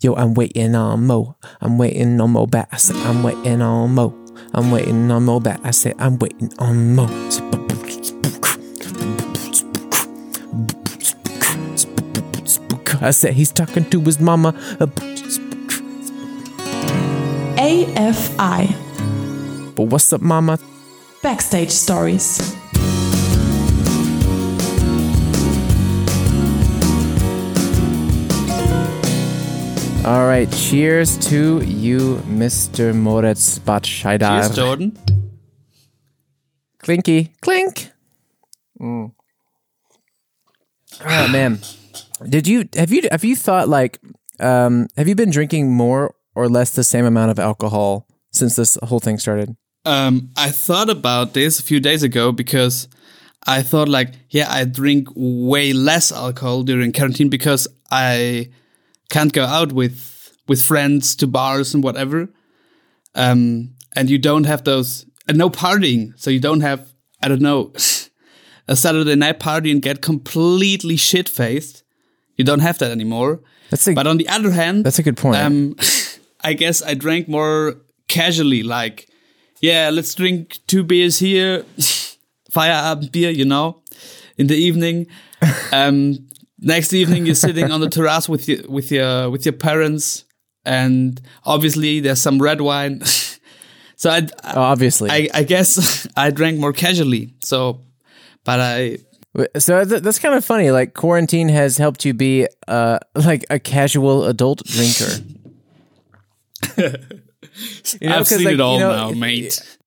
Yo, I'm waiting on Mo. I'm waiting on Mo back. I said, I'm waiting on Mo. I'm waiting on Mo back. I said, I'm waiting on Mo. I said, he's talking to his mama. AFI But what's up, mama? Backstage Stories. All right, cheers to you, Mr. Moritz Batscheidar. Cheers, Jordan. Clinky, clink. Mm. Oh man, did you have you have you thought like um have you been drinking more or less the same amount of alcohol since this whole thing started? Um, I thought about this a few days ago because I thought like, yeah, I drink way less alcohol during quarantine because I can't go out with with friends to bars and whatever. Um, and you don't have those and no partying, so you don't have I don't know a Saturday night party and get completely shit faced. You don't have that anymore. That's a But on the other hand, that's a good point. um, I guess I drank more casually, like, yeah, let's drink two beers here, Feierabend beer, you know, in the evening. Um, next evening, you're sitting on the terrace with your with your with your parents, and obviously there's some red wine. so I, obviously. I, I guess I drank more casually. So, but I so th- that's kind of funny. Like quarantine has helped you be uh like a casual adult drinker. You know, i've seen like, it all you know, now, mate.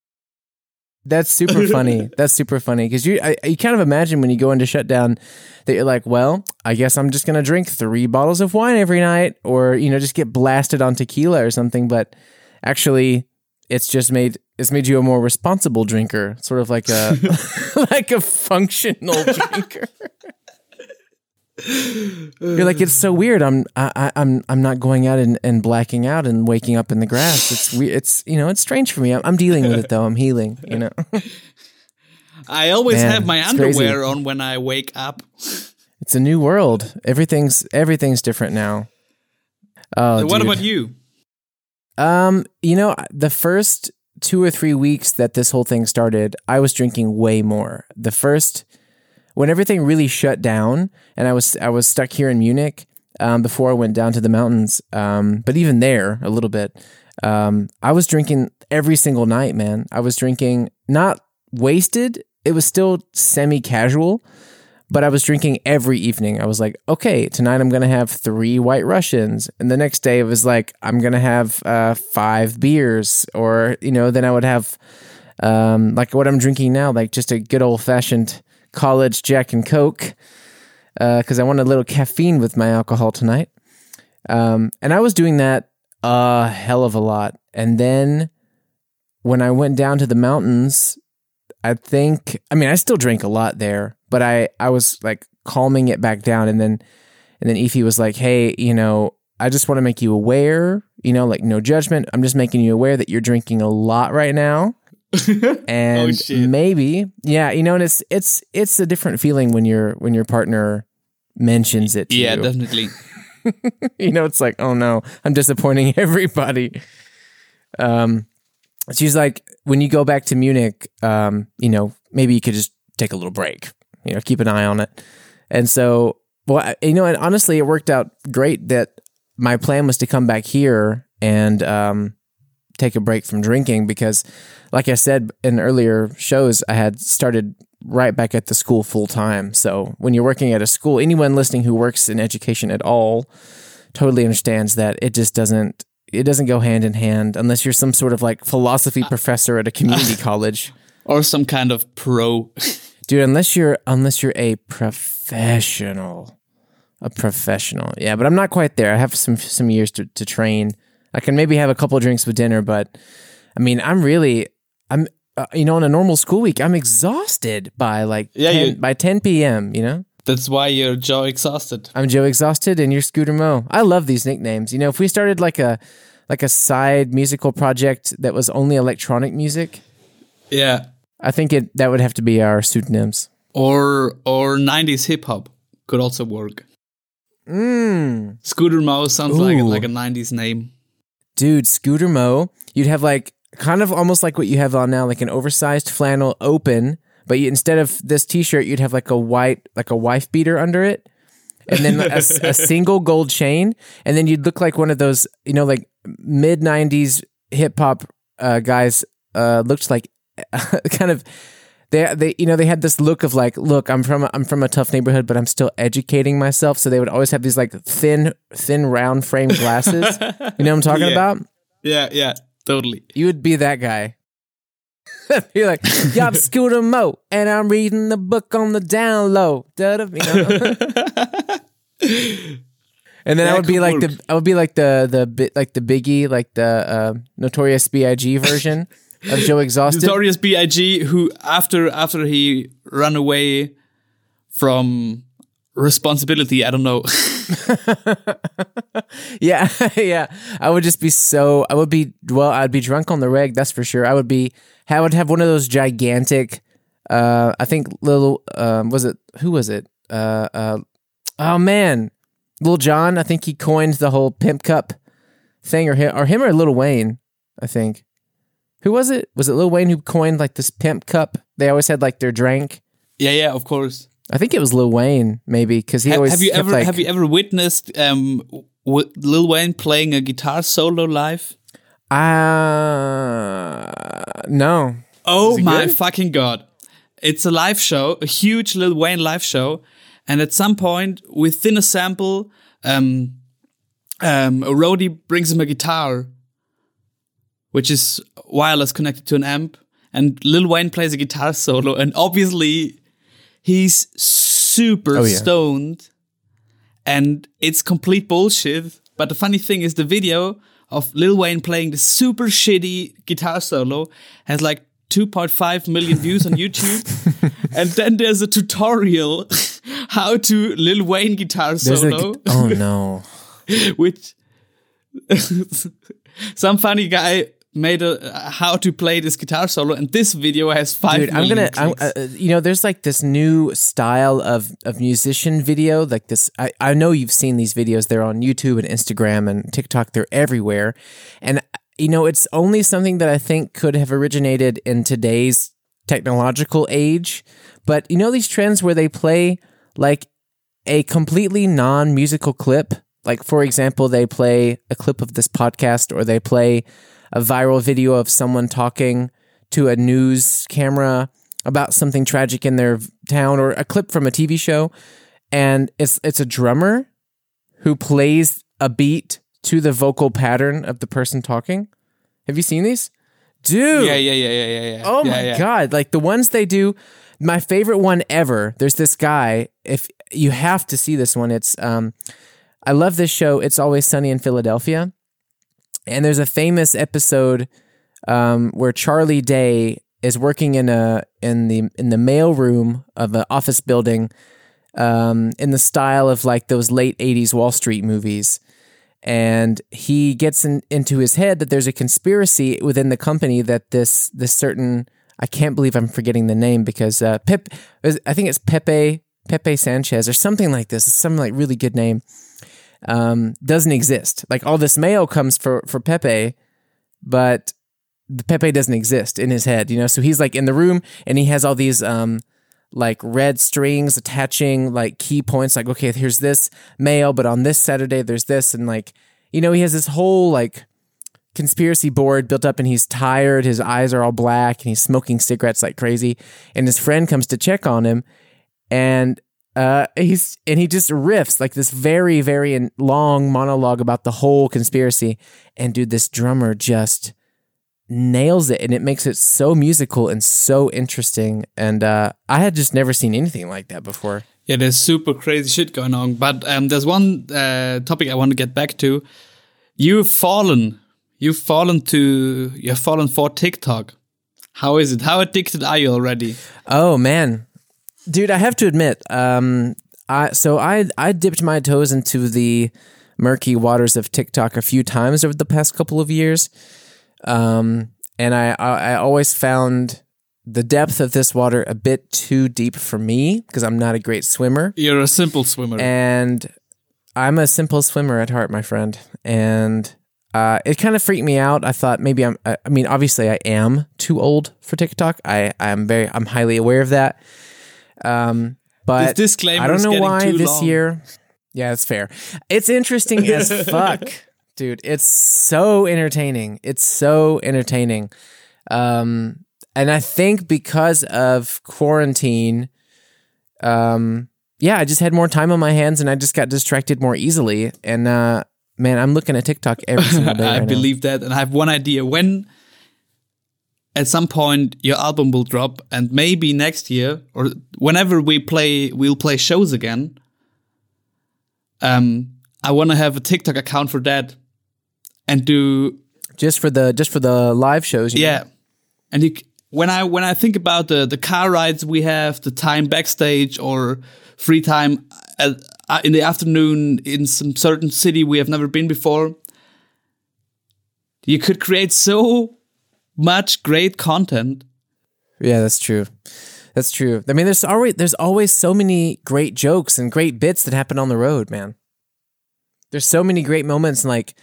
That's super funny. That's super funny because you I, you kind of imagine when you go into shutdown that you're like, well, I guess I'm just gonna drink three bottles of wine every night, or you know, just get blasted on tequila or something. But actually, it's just made it's made you a more responsible drinker, sort of like a like a functional drinker. You're like it's so weird. I'm I, I- I'm I'm not going out and, and blacking out and waking up in the grass. It's weird. It's you know it's strange for me. I'm, I'm dealing with it though. I'm healing. You know. I always Man, have my it's crazy. underwear on when I wake up. It's a new world. Everything's everything's different now. Oh, what dude. about you? Um, you know, the first two or three weeks that this whole thing started, I was drinking way more. The first, when everything really shut down, and I was I was stuck here in Munich um, before I went down to the mountains. Um, but even there, a little bit, um, I was drinking every single night. Man, I was drinking not wasted. It was still semi casual, but I was drinking every evening. I was like, okay, tonight I'm going to have three white Russians. And the next day it was like, I'm going to have uh, five beers. Or, you know, then I would have um, like what I'm drinking now, like just a good old fashioned college Jack and Coke. Because I wanted a little caffeine with my alcohol tonight. Um, and I was doing that a hell of a lot. And then when I went down to the mountains, I think I mean I still drank a lot there, but I I was like calming it back down and then and then Ify was like, "Hey, you know, I just want to make you aware, you know, like no judgment. I'm just making you aware that you're drinking a lot right now." and Oh, maybe yeah, you know, and it's it's it's a different feeling when your when your partner mentions it to you. Yeah, you. definitely. you know, it's like, oh no, I'm disappointing everybody. Um, she's like, when you go back to Munich, um, you know, maybe you could just take a little break, you know, keep an eye on it. And so, well, you know, and honestly, it worked out great that my plan was to come back here and um, take a break from drinking because, like I said in earlier shows, I had started right back at the school full time. So when you're working at a school, anyone listening who works in education at all totally understands that it just doesn't it doesn't go hand in hand unless you're some sort of like philosophy professor at a community college. Or some kind of pro. Dude, unless you're unless you're a professional. A professional. Yeah, but I'm not quite there. I have some some years to, to train. I can maybe have a couple of drinks with dinner, but I mean, I'm really I'm uh, you know, on a normal school week, I'm exhausted by like Yeah, 10, you- by 10 p.m., you know? That's why you're Joe exhausted. I'm Joe Exhausted and you're Scooter Mo. I love these nicknames. You know, if we started like a like a side musical project that was only electronic music, Yeah. I think it that would have to be our pseudonyms. Or or 90s hip hop could also work. Mm. Scooter Mo sounds like like a '90s name. Dude, Scooter Mo, you'd have like kind of almost like what you have on now, like an oversized flannel open, but you, instead of this t-shirt, you'd have like a white, like a wife beater under it. And then a single gold chain, and then you'd look like one of those, you know, like mid '90s hip hop uh, guys. Uh, looked like kind of they they you know they had this look of like look I'm from a, I'm from a tough neighborhood but I'm still educating myself. So they would always have these like thin thin round frame glasses. You know what I'm talking Yeah. about? Yeah, yeah, totally. you would be that guy. You're like yeah I'm Scooter Mo and I'm reading the book on the down low. And then I That would be like the I would be like the the bit like the Biggie like the uh, Notorious B.I.G. version of Joe Exhausted Notorious B.I.G. who after after he ran away from responsibility, I don't know. Yeah, yeah. I would just be so. I would be well. I'd be drunk on the reg. That's for sure. I would be. I would have one of those gigantic. Uh, I think little. Um, was it who was it? Uh, uh, oh man, Little John. I think he coined the whole pimp cup thing, or him, or him, or Lil Wayne. I think. Who was it? Was it Lil Wayne who coined like this pimp cup? They always had like their drink. yeah, yeah, of course. I think it was Lil Wayne, maybe, because he Ha- always have you ever like, have you ever witnessed um w- Lil Wayne playing a guitar solo live? Uh, no. Oh my good? fucking god. It's a live show, a huge Lil Wayne live show. And at some point, within a sample, um, um, a roadie brings him a guitar, which is wireless connected to an amp. And Lil Wayne plays a guitar solo. And obviously, he's super Oh, yeah. stoned. And it's complete bullshit. But the funny thing is, the video of Lil Wayne playing the super shitty guitar solo has like 2.5 million views on YouTube. and then there's a tutorial how to Lil Wayne guitar There's solo, oh no. which some funny guy made a how to play this guitar solo, and this video has five Dude, I'm gonna. I'm, uh, you know, there's like this new style of of musician video, like this. I I know you've seen these videos. They're on YouTube and Instagram and TikTok. They're everywhere, and you know, it's only something that I think could have originated in today's technological age. But you know, these trends where they play like a completely non musical clip. Like, for example, they play a clip of this podcast or they play a viral video of someone talking to a news camera about something tragic in their town or a clip from a TV show. And it's, it's a drummer who plays a beat to the vocal pattern of the person talking. Have you seen these? Dude. yeah, yeah, yeah, yeah, yeah, yeah. Oh yeah, my yeah. god! Like the ones they do. My favorite one ever. There's this guy. If you have to see this one, it's um, I love this show. It's always sunny in Philadelphia, and there's a famous episode um where Charlie Day is working in a in the in the mail room of an office building, um, in the style of like those late '80s Wall Street movies and he gets in, into his head that there's a conspiracy within the company that this this certain I can't believe I'm forgetting the name because uh, Pep I think it's Pepe Pepe Sanchez or something like this. It's some like really good name. Um, doesn't exist. Like all this mail comes for for Pepe, but the Pepe doesn't exist in his head. You know, so he's like in the room and he has all these um like red strings attaching like key points like okay here's this mail but on this saturday there's this and like you know he has this whole like conspiracy board built up and he's tired his eyes are all black and he's smoking cigarettes like crazy and his friend comes to check on him and uh he's and he just riffs like this very very long monologue about the whole conspiracy and dude this drummer just nails it and it makes it so musical and so interesting and uh i had just never seen anything like that before Yeah, there's super crazy shit going on. But um, there's one uh, topic I want to get back to. You've fallen. You've fallen to. You've fallen for TikTok. How is it? How addicted are you already? oh man dude i have to admit um i so i i dipped my toes into the murky waters of tiktok a few times over the past couple of years um and i i, I always found the depth of this water a bit too deep for me because i'm not a great swimmer You're a simple swimmer. and I'm a simple swimmer at heart, my friend, and uh, it kind of freaked me out. I thought maybe I'm. I I mean, obviously, I am too old for TikTok. I I'm very I'm highly aware of that. Um, but This disclaimer I don't know why this long. year. Yeah, it's fair. It's interesting as fuck, dude. It's so entertaining. It's so entertaining. Um, and I think because of quarantine, um, yeah, I just had more time on my hands and I just got distracted more easily. And uh, man, I'm looking at TikTok every single day. I right now. believe that, and I have one idea. When at some point your album will drop, and maybe next year or whenever we play, we'll play shows again. Um, I want to have a TikTok account for that, and do just for the just for the live shows. you yeah. And you, when I when I think about the the car rides we have, the time backstage or free time at, uh, in the afternoon in some certain city we have never been before, you could create so much great content. Yeah, that's true. That's true. I mean, there's always there's always so many great jokes and great bits that happen on the road, man. There's so many great moments, and like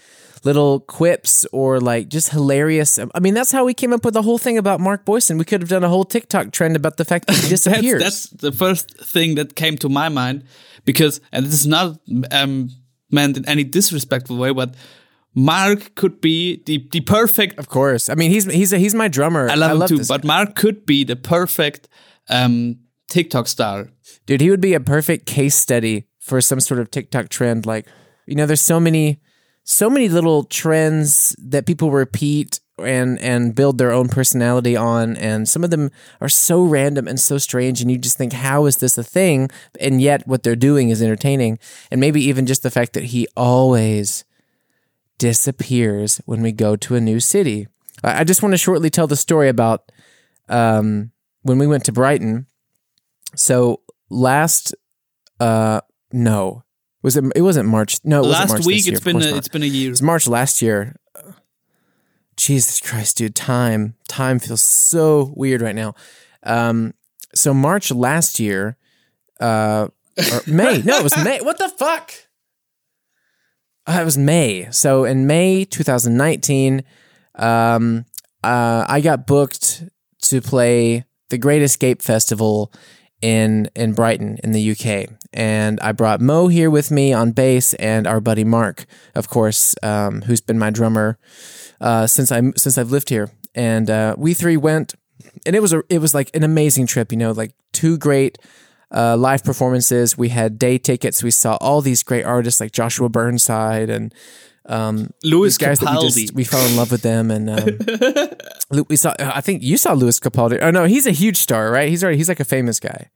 little quips or like just hilarious. I mean, that's how we came up with the whole thing about Mark Boyson. We could have done a whole TikTok trend about the fact that he That's, that's the first thing that came to my mind because, and this is not um, meant in any disrespectful way, but Mark could be the the perfect of course. I mean, he's he's a, he's my drummer. I love him too, but Mark could be the perfect um, TikTok star. Dude, he would be a perfect case study for some sort of TikTok trend. Like, you know, there's so many, so many little trends that people repeat and and build their own personality on, and some of them are so random and so strange, and you just think, how is this a thing? And yet, what they're doing is entertaining, and maybe even just the fact that he always disappears when we go to a new city. I just want to shortly tell the story about um, when we went to Brighton. So last, uh, no, was it? It wasn't March. No, it Last March week year, it's been a, it's been a year. It was March last year. Jesus Christ, dude! Time, time feels so weird right now. Um, so March last year, uh, or May. No, it was May. What the fuck? Uh, it was May. So in May 2019, um, uh, I got booked to play the Great Escape Festival in in Brighton in the UK, and I brought Mo here with me on bass and our buddy Mark, of course, um, who's been my drummer uh, since I since I've lived here, and uh, we three went, and it was a it was like an amazing trip. You know, like two great uh, live performances. We had day tickets. We saw all these great artists like Joshua Burnside and um, Lewis guys that we Capaldi. just we fell in love with them. And um, we saw. I think you saw Lewis Capaldi. Oh no, he's a huge star, right? He's already he's like a famous guy.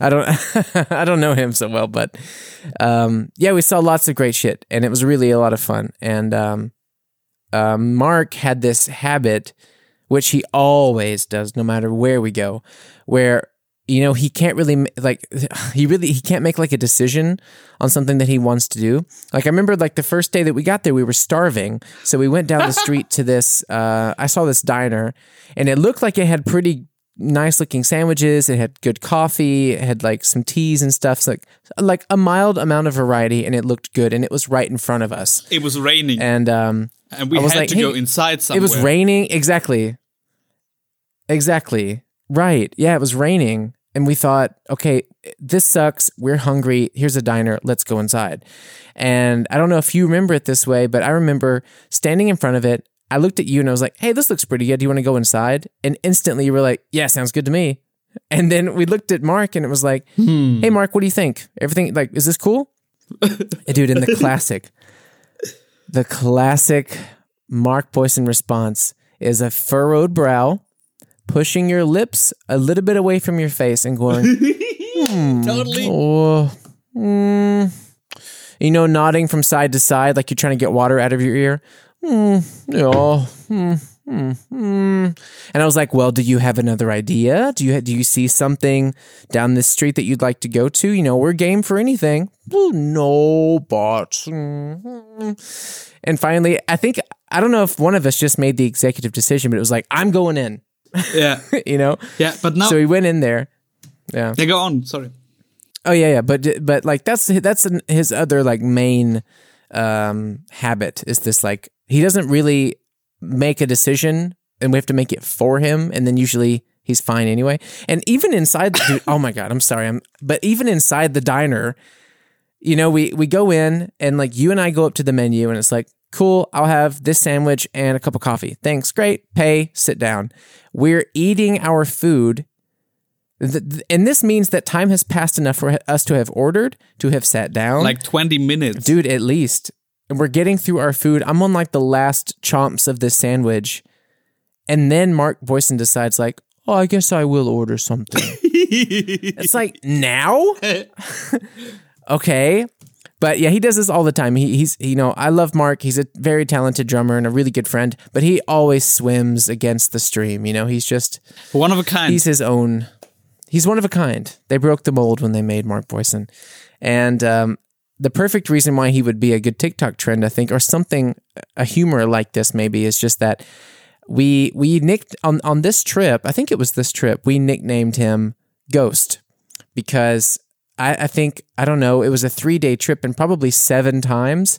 I don't I don't know him so well, but um, yeah, we saw lots of great shit, and it was really a lot of fun. And um, uh, Mark had this habit, which he always does, no matter where we go, where you know he can't really like he really he can't make like a decision on something that he wants to do. Like I remember like the first day that we got there, we were starving, so we went down the street to this. Uh, I saw this diner, and it looked like it had pretty nice looking sandwiches. It had good coffee. It had like some teas and stuff. So like like a mild amount of variety, and it looked good, and it was right in front of us. It was raining, And um, and we had like, to go inside somewhere. it was raining. Exactly. Exactly. Right. Yeah, it was raining. And we thought, okay, this sucks. We're hungry. Here's a diner. Let's go inside. And I don't know if you remember it this way, but I remember standing in front of it. I looked at you and I was like, hey, this looks pretty good. Do you want to go inside? And instantly you were like, yeah, sounds good to me. And then we looked at Mark and it was like, hmm. hey, Mark, what do you think? Everything, like, is this cool? Dude, in the classic, the classic Mark Boyson response is a furrowed brow, pushing your lips a little bit away from your face and going, totally. oh, mm, you know, nodding from side to side like you're trying to get water out of your ear. Mm, yeah, mm. And I was like, well, do you have another idea? Do you do you see something down this street that you'd like to go to? You know, we're game for anything. No, but. mm." And finally, I think I don't know if one of us just made the executive decision, but it was like, I'm going in. Yeah, you know. yeah. But now, So he went in there. Yeah. yeah, go on. Sorry. Oh yeah, yeah, but but like that's that's his other like main um habit is this like he doesn't really make a decision and we have to make it for him and then usually he's fine anyway. And even inside the dude, oh my god, I'm sorry. I'm but even inside the diner, you know, we we go in and like you and I go up to the menu and it's like, "Cool, I'll have this sandwich and a cup of coffee." Thanks. Great. Pay, sit down. We're eating our food and this means that time has passed enough for us to have ordered, to have sat down. Like 20 minutes. dude, at least. And we're getting through our food. I'm on like the last chomps of this sandwich. And then Mark Boyson decides, like, oh, I guess I will order something. it's like, now? okay. But yeah, he does this all the time. He, he's, you know, I love Mark. He's a very talented drummer and a really good friend, but he always swims against the stream. You know, he's just, One of a kind. he's his own. He's one of a kind. They broke the mold when they made Mark Boyson, and um, the perfect reason why he would be a good TikTok trend, I think, or something, a humor like this maybe, is just that we we nicked on on this trip. I think it was this trip we nicknamed him Ghost because I, I think I don't know. It was a three day trip, and probably seven times.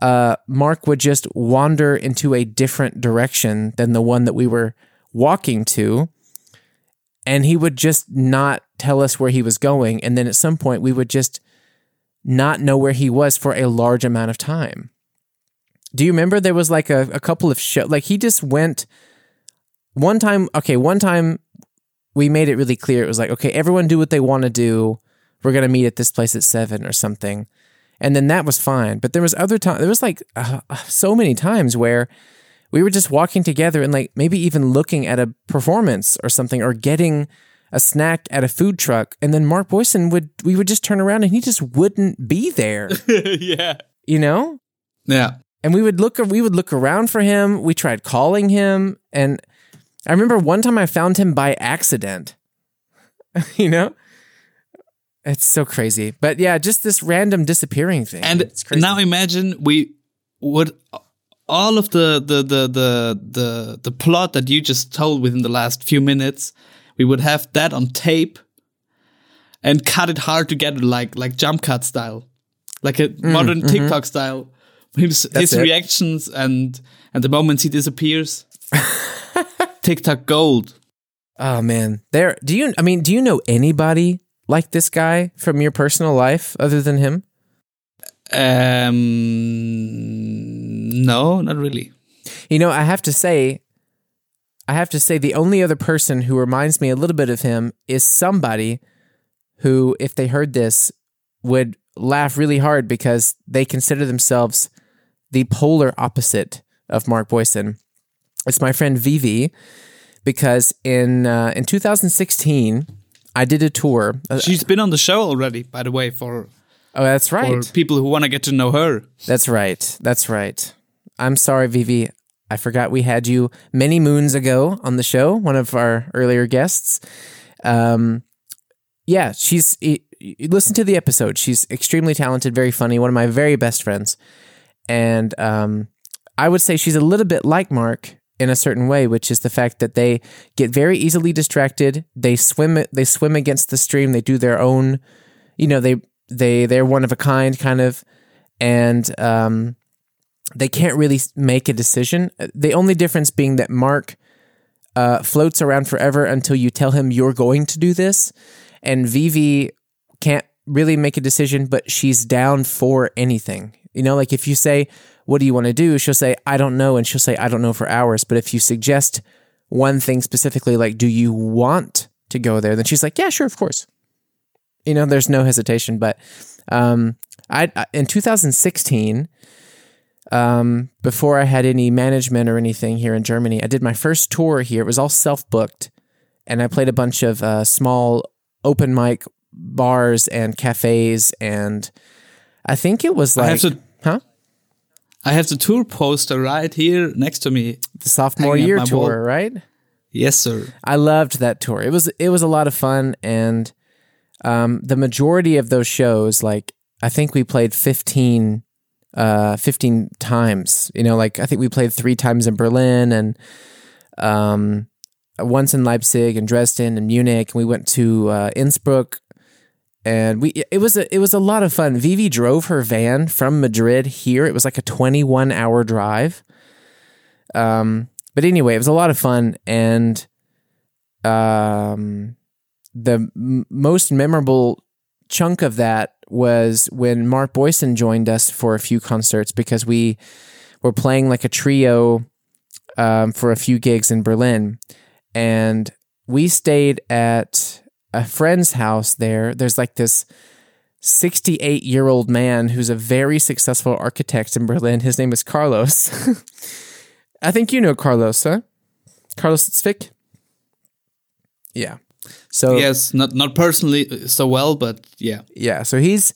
Uh, Mark would just wander into a different direction than the one that we were walking to and he would just not tell us where he was going and then at some point we would just not know where he was for a large amount of time do you remember there was like a, a couple of show like he just went one time okay one time we made it really clear it was like okay everyone do what they want to do we're going to meet at this place at seven or something. And then that was fine. But there was other time there was like uh, so many times where we were just walking together and like maybe even looking at a performance or something or getting a snack at a food truck. And then Mark Boyson would we would just turn around and he just wouldn't be there. Yeah. you know? Yeah. and we would look we would look around for him. We tried calling him. And I remember one time I found him by accident. You know it's so crazy but yeah just this random disappearing thing And it's crazy. now imagine we would all of the the the the the the plot that you just told within the last few minutes, we would have that on tape and cut it hard together like like jump cut style. Like a modern TikTok style. His, his Mm, mm-hmm. reactions and and the moments he disappears. TikTok gold. Oh man, there. Do you? I mean, do you know anybody like this guy from your personal life other than him? Um no, not really. You know, I have to say, I have to say, the only other person who reminds me a little bit of him is somebody who, if they heard this, would laugh really hard because they consider themselves the polar opposite of Mark Boyson. It's my friend Vivi, because in uh, in 2016, I did a tour. Uh, She's been on the show already, by the way, for oh, that's right. for people who want to get to know her. That's right. That's right. I'm sorry, Vivi. I forgot we had you many moons ago on the show, one of our earlier guests. Um, yeah, she's. Listen to the episode. She's extremely talented, very funny, one of my very best friends. And um, I would say she's a little bit like Mark in a certain way, which is the fact that they get very easily distracted. They swim. They swim against the stream. They do their own. You know, they they they're one of a kind, kind of, and um, they can't really make a decision. The only difference being that Mark uh, floats around forever until you tell him you're going to do this, and Vivi can't really make a decision, but she's down for anything. You know, like if you say, "What do you want to do?" she'll say, "I don't know," and she'll say, "I don't know" for hours. But if you suggest one thing specifically, like, "Do you want to go there?" then she's like, "Yeah, sure, of course." You know, there's no hesitation. But um, I I- in 2016 um, before I had any management or anything here in Germany. I did my first tour here. It was all self booked, and I played a bunch of uh, small open mic bars and cafes, and I think it was I like, have to huh? I have the tour poster right here next to me. The sophomore year tour, wall. right? Yes, sir. I loved that tour. It was it was a lot of fun, and um, the majority of those shows, like I think we played 15, uh, 15 times. You know, like I think we played three times in Berlin and um, once in Leipzig and Dresden and Munich. And we went to uh, Innsbruck and we it was a it was a lot of fun. Vivi drove her van from Madrid here. It was like a 21 hour drive. Um, but anyway, it was a lot of fun, and um, the m- most memorable chunk of that was when Mark Boyson joined us for a few concerts because we were playing like a trio um, for a few gigs in Berlin, and we stayed at a friend's house there. There's like this 68 year old man who's a very successful architect in Berlin. His name is Carlos. I think you know Carlos, huh? Carlos Zwick? Yeah. So Yes, not not personally so well, but yeah. yeah, so he's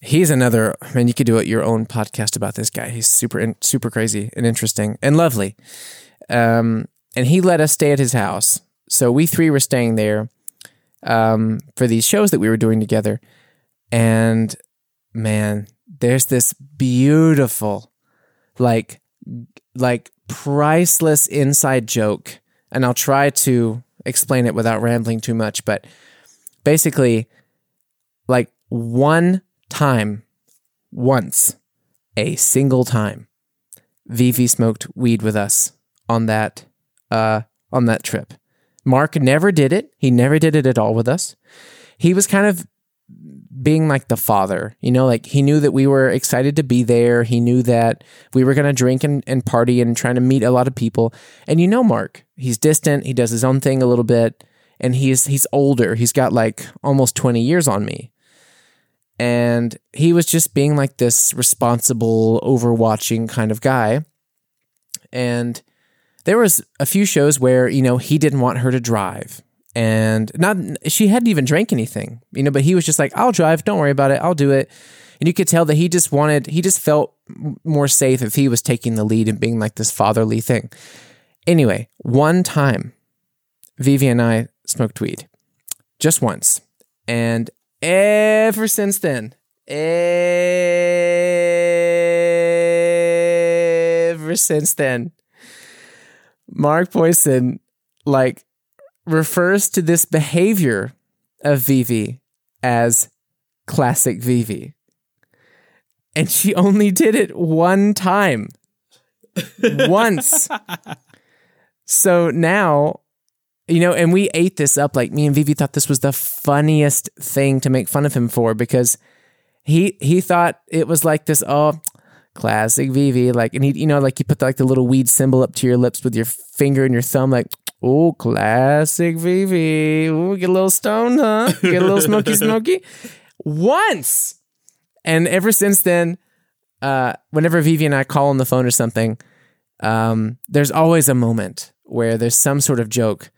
he's another I mean you could do it your own podcast about this guy. He's super in, super crazy and interesting and lovely. Um and he let us stay at his house. So we three were staying there um for these shows that we were doing together. And man, there's this beautiful like like priceless inside joke and I'll try to explain it without rambling too much, but basically like one time, once, a single time, Vivi smoked weed with us on that uh on that trip. Mark never did it. He never did it at all with us. He was kind of being like the father, you know, like he knew that we were excited to be there. He knew that we were going to drink and, and party and trying to meet a lot of people. And you know, Mark, he's distant. He does his own thing a little bit and he's, he's older. He's got like almost 20 years on me. And he was just being like this responsible, overwatching kind of guy. And there was a few shows where, you know, he didn't want her to drive. And not she hadn't even drank anything you know but he was just like i'll drive. Don't worry about it. I'll do it. And you could tell that he just wanted he just felt more safe if he was taking the lead and being like this fatherly thing. Anyway one time vivi and i smoked weed just once. And ever since then ever since then mark boyson like refers to this behavior of Vivi as classic Vivi. And she only did it one time. Once. So now, you know, and we ate this up. Like me and Vivi thought this was the funniest thing to make fun of him for because he he thought it was like this, oh, classic Vivi. Like, and he, you know, like you put the, like the little weed symbol up to your lips with your finger and your thumb, like, oh, classic Vivi. Ooh, get a little stoned, huh? Get a little smoky, smoky. Once. And ever since then, uh, whenever Vivi and I call on the phone or something, um, there's always a moment where there's some sort of joke.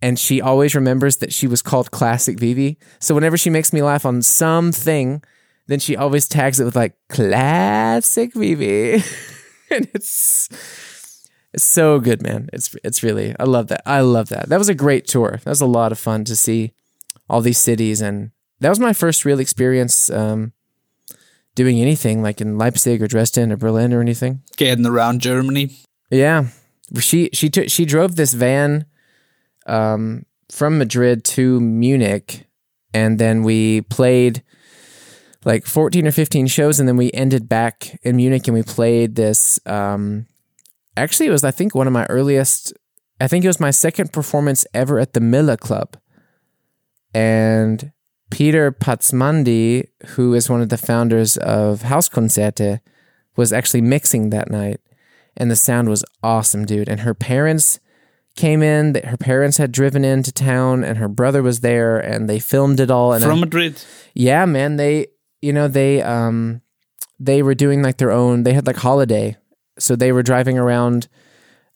And she always remembers that she was called Classic Vivi. So whenever she makes me laugh on something, then she always tags it with like Classic Vivi. and it's it's so good, man. It's it's really I love that. I love that. That was a great tour. That was a lot of fun to see all these cities, and that was my first real experience um, doing anything like in Leipzig or Dresden or Berlin or anything. Getting around Germany. Yeah, she she took she drove this van um, from Madrid to Munich, and then we played like 14 or 15 shows and then we ended back in Munich and we played this um actually it was I think one of my earliest I think it was my second performance ever at the Milla Club. And Peter Patzmandi, who is one of the founders of Hauskonzerte, was actually mixing that night. And the sound was awesome, dude. And her parents came in, that her parents had driven into town and her brother was there and they filmed it all and I- From Madrid. yeah, man, they you know, they um they were doing like their own they had like holiday. So they were driving around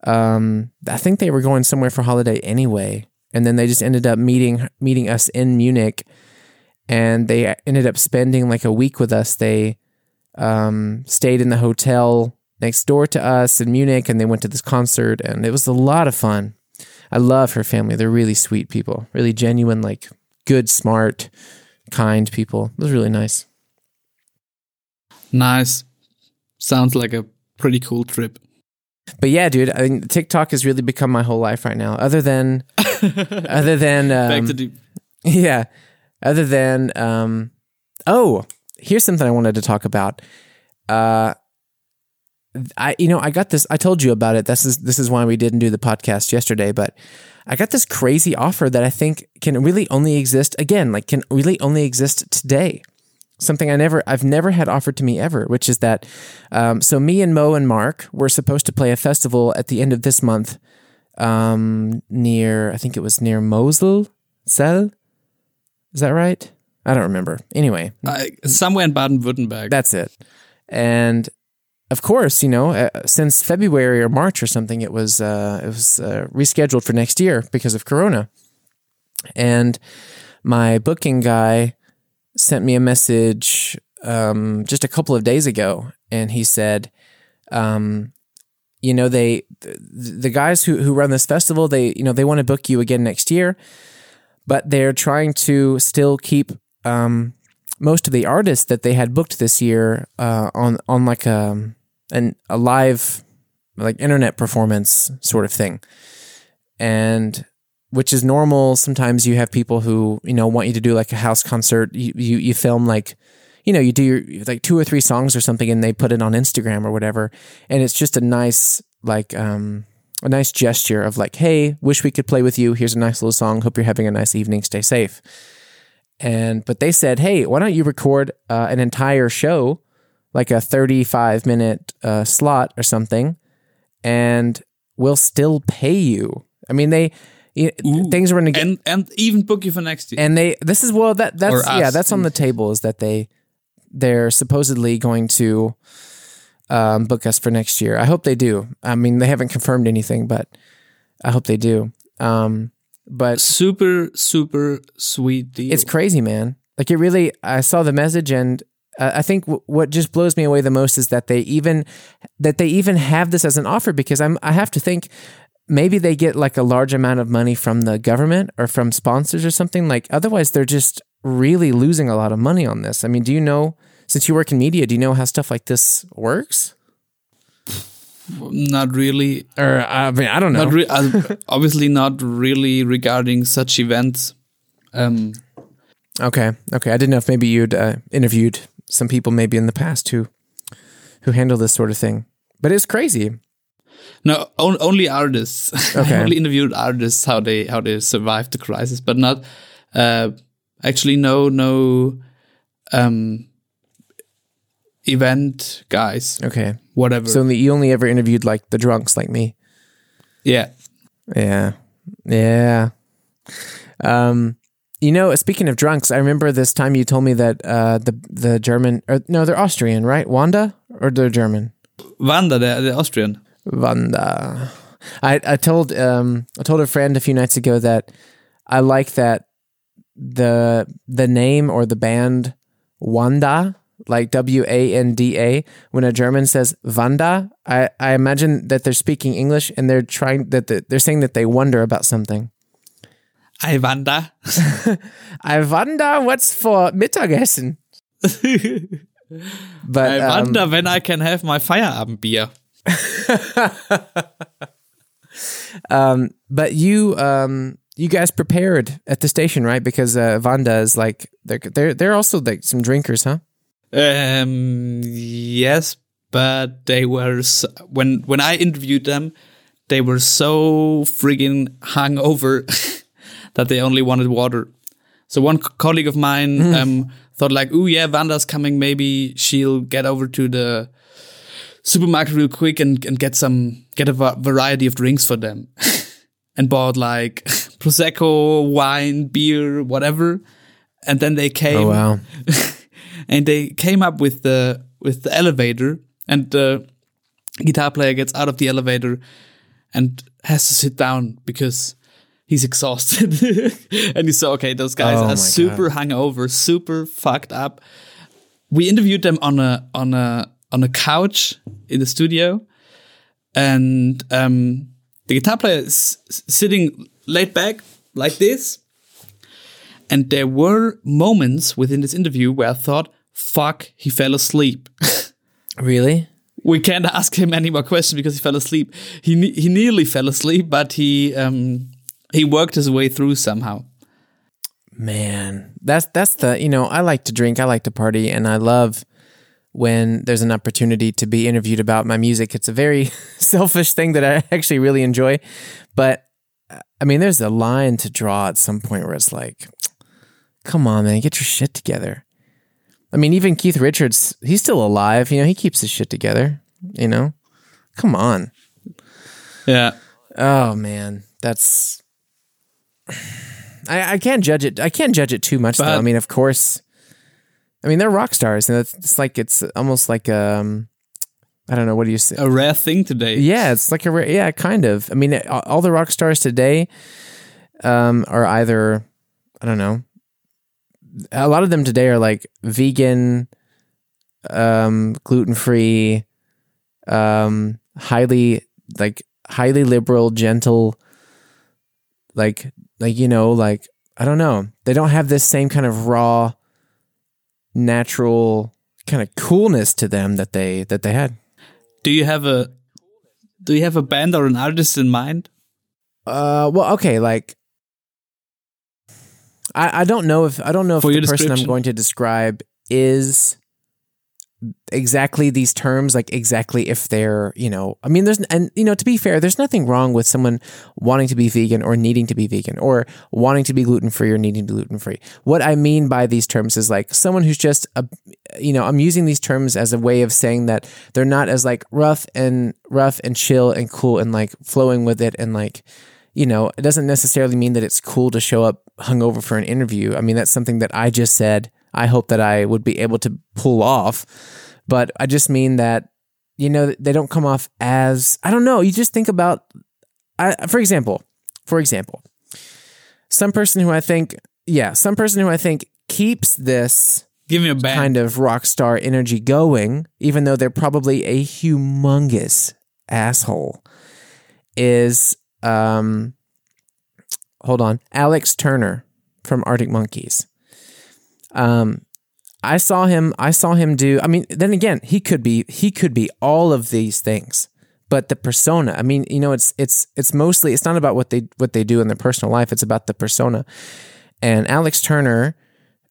um I think they were going somewhere for holiday anyway. And then they just ended up meeting meeting us in Munich and they ended up spending like a week with us. They um stayed in the hotel next door to us in Munich and they went to this concert and it was a lot of fun. I love her family. They're really sweet people. Really genuine like good, smart, kind people. It was really nice. Nice. Sounds like a pretty cool trip. But yeah, dude, I mean, TikTok has really become my whole life right now. Other than, other than, Back um, to the yeah, other than um, oh, here's something I wanted to talk about. Uh, I you know I got this. I told you about it. This is this is why we didn't do the podcast yesterday, but I got this crazy offer that I think can really only exist again, like can really only exist today. Something I never, I've never had offered to me ever, which is that. Um, so me and Mo and Mark were supposed to play a festival at the end of this month, um, near I think it was near Mosel, Cell. Is that right? I don't remember. Anyway, Uh, somewhere in Baden-Württemberg. that's it. And of course, you know, uh, since February or March or something, it was uh, it was uh, rescheduled for next year because of Corona. And my booking guy sent me a message um, just a couple of days ago, and he said, um, you know, they the, guys who who run this festival, they you know they want to book you again next year, but they're trying to still keep um, most of the artists that they had booked this year uh, on on like a an a live like internet performance sort of thing, and which is normal. Sometimes you have people who you know want you to do like a house concert. You you, you film like you know you do your, like two or three songs or something, and they put it on Instagram or whatever, and it's just a nice like um a nice gesture of like, hey, wish we could play with you. Here's a nice little song. Hope you're having a nice evening. Stay safe. And but they said, hey, why don't you record uh, an entire show, like a 35 minute uh, slot or something, and we'll still pay you. I mean, they y- things were neg- and and even book you for next year. and they this is well that that's us. yeah that's on the table is that they they're supposedly going to um, book us for next year. I hope they do. I mean, they haven't confirmed anything, but I hope they do. Um, but super super sweet deal. it's crazy, man. Like it really. I saw the message, and uh, I think w- what just blows me away the most is that they even that they even have this as an offer because I'm. I have to think maybe they get like a large amount of money from the government or from sponsors or something. Like otherwise, they're just really losing a lot of money on this. I mean, do you know? Since you work in media, do you know how stuff like this works? not really. Or I mean, I don't know. Not re- uh, obviously not really regarding such events. Um, Okay, okay. I didn't know if maybe you'd uh, interviewed some people maybe in the past who who handle this sort of thing. But it's crazy. No, on, only artists. Okay. I only interviewed artists how they how they survived the crisis, but not uh, actually no no um, event guys. Okay. Whatever. So you only ever interviewed like the drunks like me. yeah. Yeah. Yeah. Um you know, speaking of drunks, I remember this time you told me that uh the the German or no, they're Austrian, right? Wanda or they're German? Wanda, the, the Austrian. Wanda. I I told um I told a friend a few nights ago that I like that the the name or the band Wanda like W A N D A when a German says Wanda I I imagine that they're speaking English and they're trying that the, they're saying that they wonder about something. I Wanda. I wonder what's for Mittagessen. But I um, wonder when I can have my Feierabendbier. Um, but you, um, you guys prepared at the station, right? Because uh, Wanda is like they're they're they're also like some drinkers, huh? Um, yes, but they were s when when I interviewed them, they were so friggin' hungover that they only wanted water. So one co- colleague of mine um, thought like, "Oh yeah, Wanda's coming. Maybe she'll get over to the supermarket real quick and, and get some get a va- variety of drinks for them." and bought like prosecco, wine, beer, whatever. And then they oh, came Oh wow! and they came up with the with the elevator and the guitar player gets out of the elevator and has to sit down because he's exhausted and you saw okay those guys Oh are super hungover super fucked up we interviewed them on a on a on a couch in the studio and um the guitar player is sitting laid back like this and there were moments within this interview where I thought, fuck, he fell asleep. Really? we can't ask him any more questions because he fell asleep. He ne- he nearly fell asleep, but he um he worked his way through somehow. Man, that's that's the you know I like to drink, I like to party, and I love when there's an opportunity to be interviewed about my music. It's a very selfish thing that I actually really enjoy, but I mean, there's a line to draw at some point where it's like, come on, man, get your shit together. I mean, even Keith Richards, he's still alive. You know, he keeps his shit together. You know, come on. Yeah. Oh man, that's. I, I can't judge it. I can't judge it too much though. I mean, of course. I mean, they're rock stars, and it's, it's like it's almost like um, I don't know what do you say? A rare thing today. Yeah, it's like a rare. yeah, kind of. I mean, all the rock stars today um, are either I don't know. A lot of them today are like vegan, um, gluten free, um, highly like highly liberal, gentle, like like you know, like I don't know. They don't have this same kind of raw, natural kind of coolness to them that they that they had. Do you have a do you have a band or an artist in mind? Uh, well, okay, like I, I don't know if I don't know if For the person I'm going to describe is exactly these terms, like exactly if they're, you know, I mean, there's, and you know, to be fair, there's nothing wrong with someone wanting to be vegan or needing to be vegan or wanting to be gluten free or needing to be gluten free. What I mean by these terms is like someone who's just a, you know, I'm using these terms as a way of saying that they're not as like rough and rough and chill and cool and like flowing with it and like, you know, it doesn't necessarily mean that it's cool to show up hungover for an interview. I mean, that's something that I just said. I hope that I would be able to pull off. But I just mean that, you know, they don't come off as, I don't know, you just think about, I, for example, for example, some person who I think, yeah, some person who I think keeps this Give me a band. kind of rock star energy going, even though they're probably a humongous asshole, is um hold on, Alex Turner from Arctic Monkeys. Um I saw him I saw him do I mean then again, he could be he could be all of these things. But the persona, I mean, you know, it's it's it's mostly it's not about what they what they do in their personal life, it's about the persona. And Alex Turner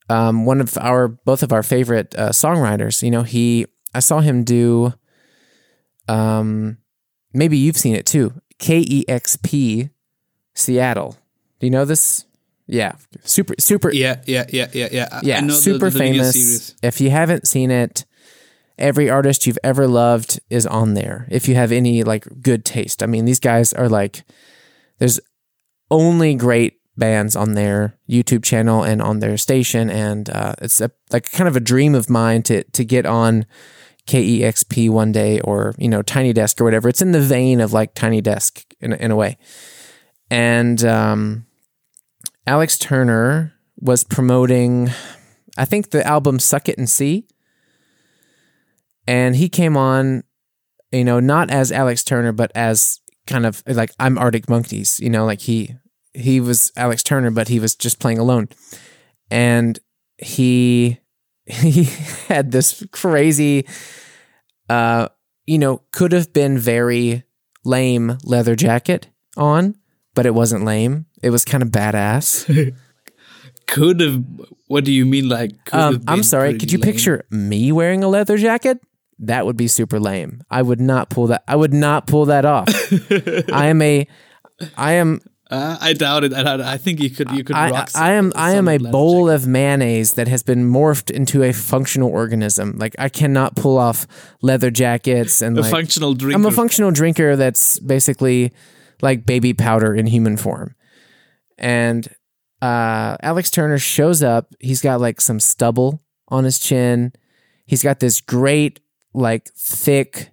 um, one of our both of our favorite uh, songwriters. You know, he I saw him do. Um, maybe you've seen it too. K E X P, Seattle. Do you know this? Yeah, super super yeah, yeah, yeah, yeah, yeah. Yeah I know the- super the, famous. If you haven't seen it, every artist you've ever loved is on there. If you have any like good taste, I mean, these guys are like, there's only great bands on their YouTube channel and on their station, and uh, it's a, like kind of a dream of mine to to get on KEXP one day or you know Tiny Desk or whatever. It's in the vein of like Tiny Desk in in a way, and um, Alex Turner was promoting, I think the album "Suck It and See," and he came on, you know, not as Alex Turner, but as kind of like I'm Arctic Monkeys, you know, like he he was Alex Turner, but he was just playing alone, and he he had this crazy, uh, you know, could have been very lame leather jacket on, but it wasn't lame. It was kind of badass. Could have. What do you mean? Like, could Um, have I'm sorry. Could you lame? picture me wearing a leather jacket? That would be super lame. I would not pull that. I would not pull that off. I am a. I am. Uh, I doubt it. I, doubt. I think you could. You could. I, rock I am. I am a bowl jacket. of mayonnaise that has been morphed into a functional organism. Like I cannot pull off leather jackets and a like. functional drinker. I'm a functional drinker that's basically like baby powder in human form. And uh, Alex Turner shows up. He's got like some stubble on his chin. He's got this great, like, thick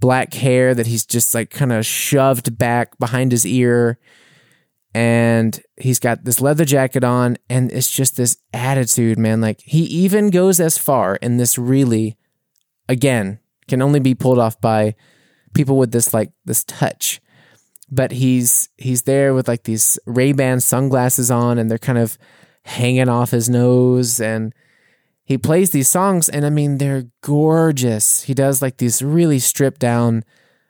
black hair that he's just like kind of shoved back behind his ear. And he's got this leather jacket on, and it's just this attitude, man. Like, he even goes as far in this really, again, can only be pulled off by people with this like this touch but he's he's there with like these ray-ban sunglasses on and they're kind of hanging off his nose and he plays these songs and i mean they're gorgeous he does like these really stripped down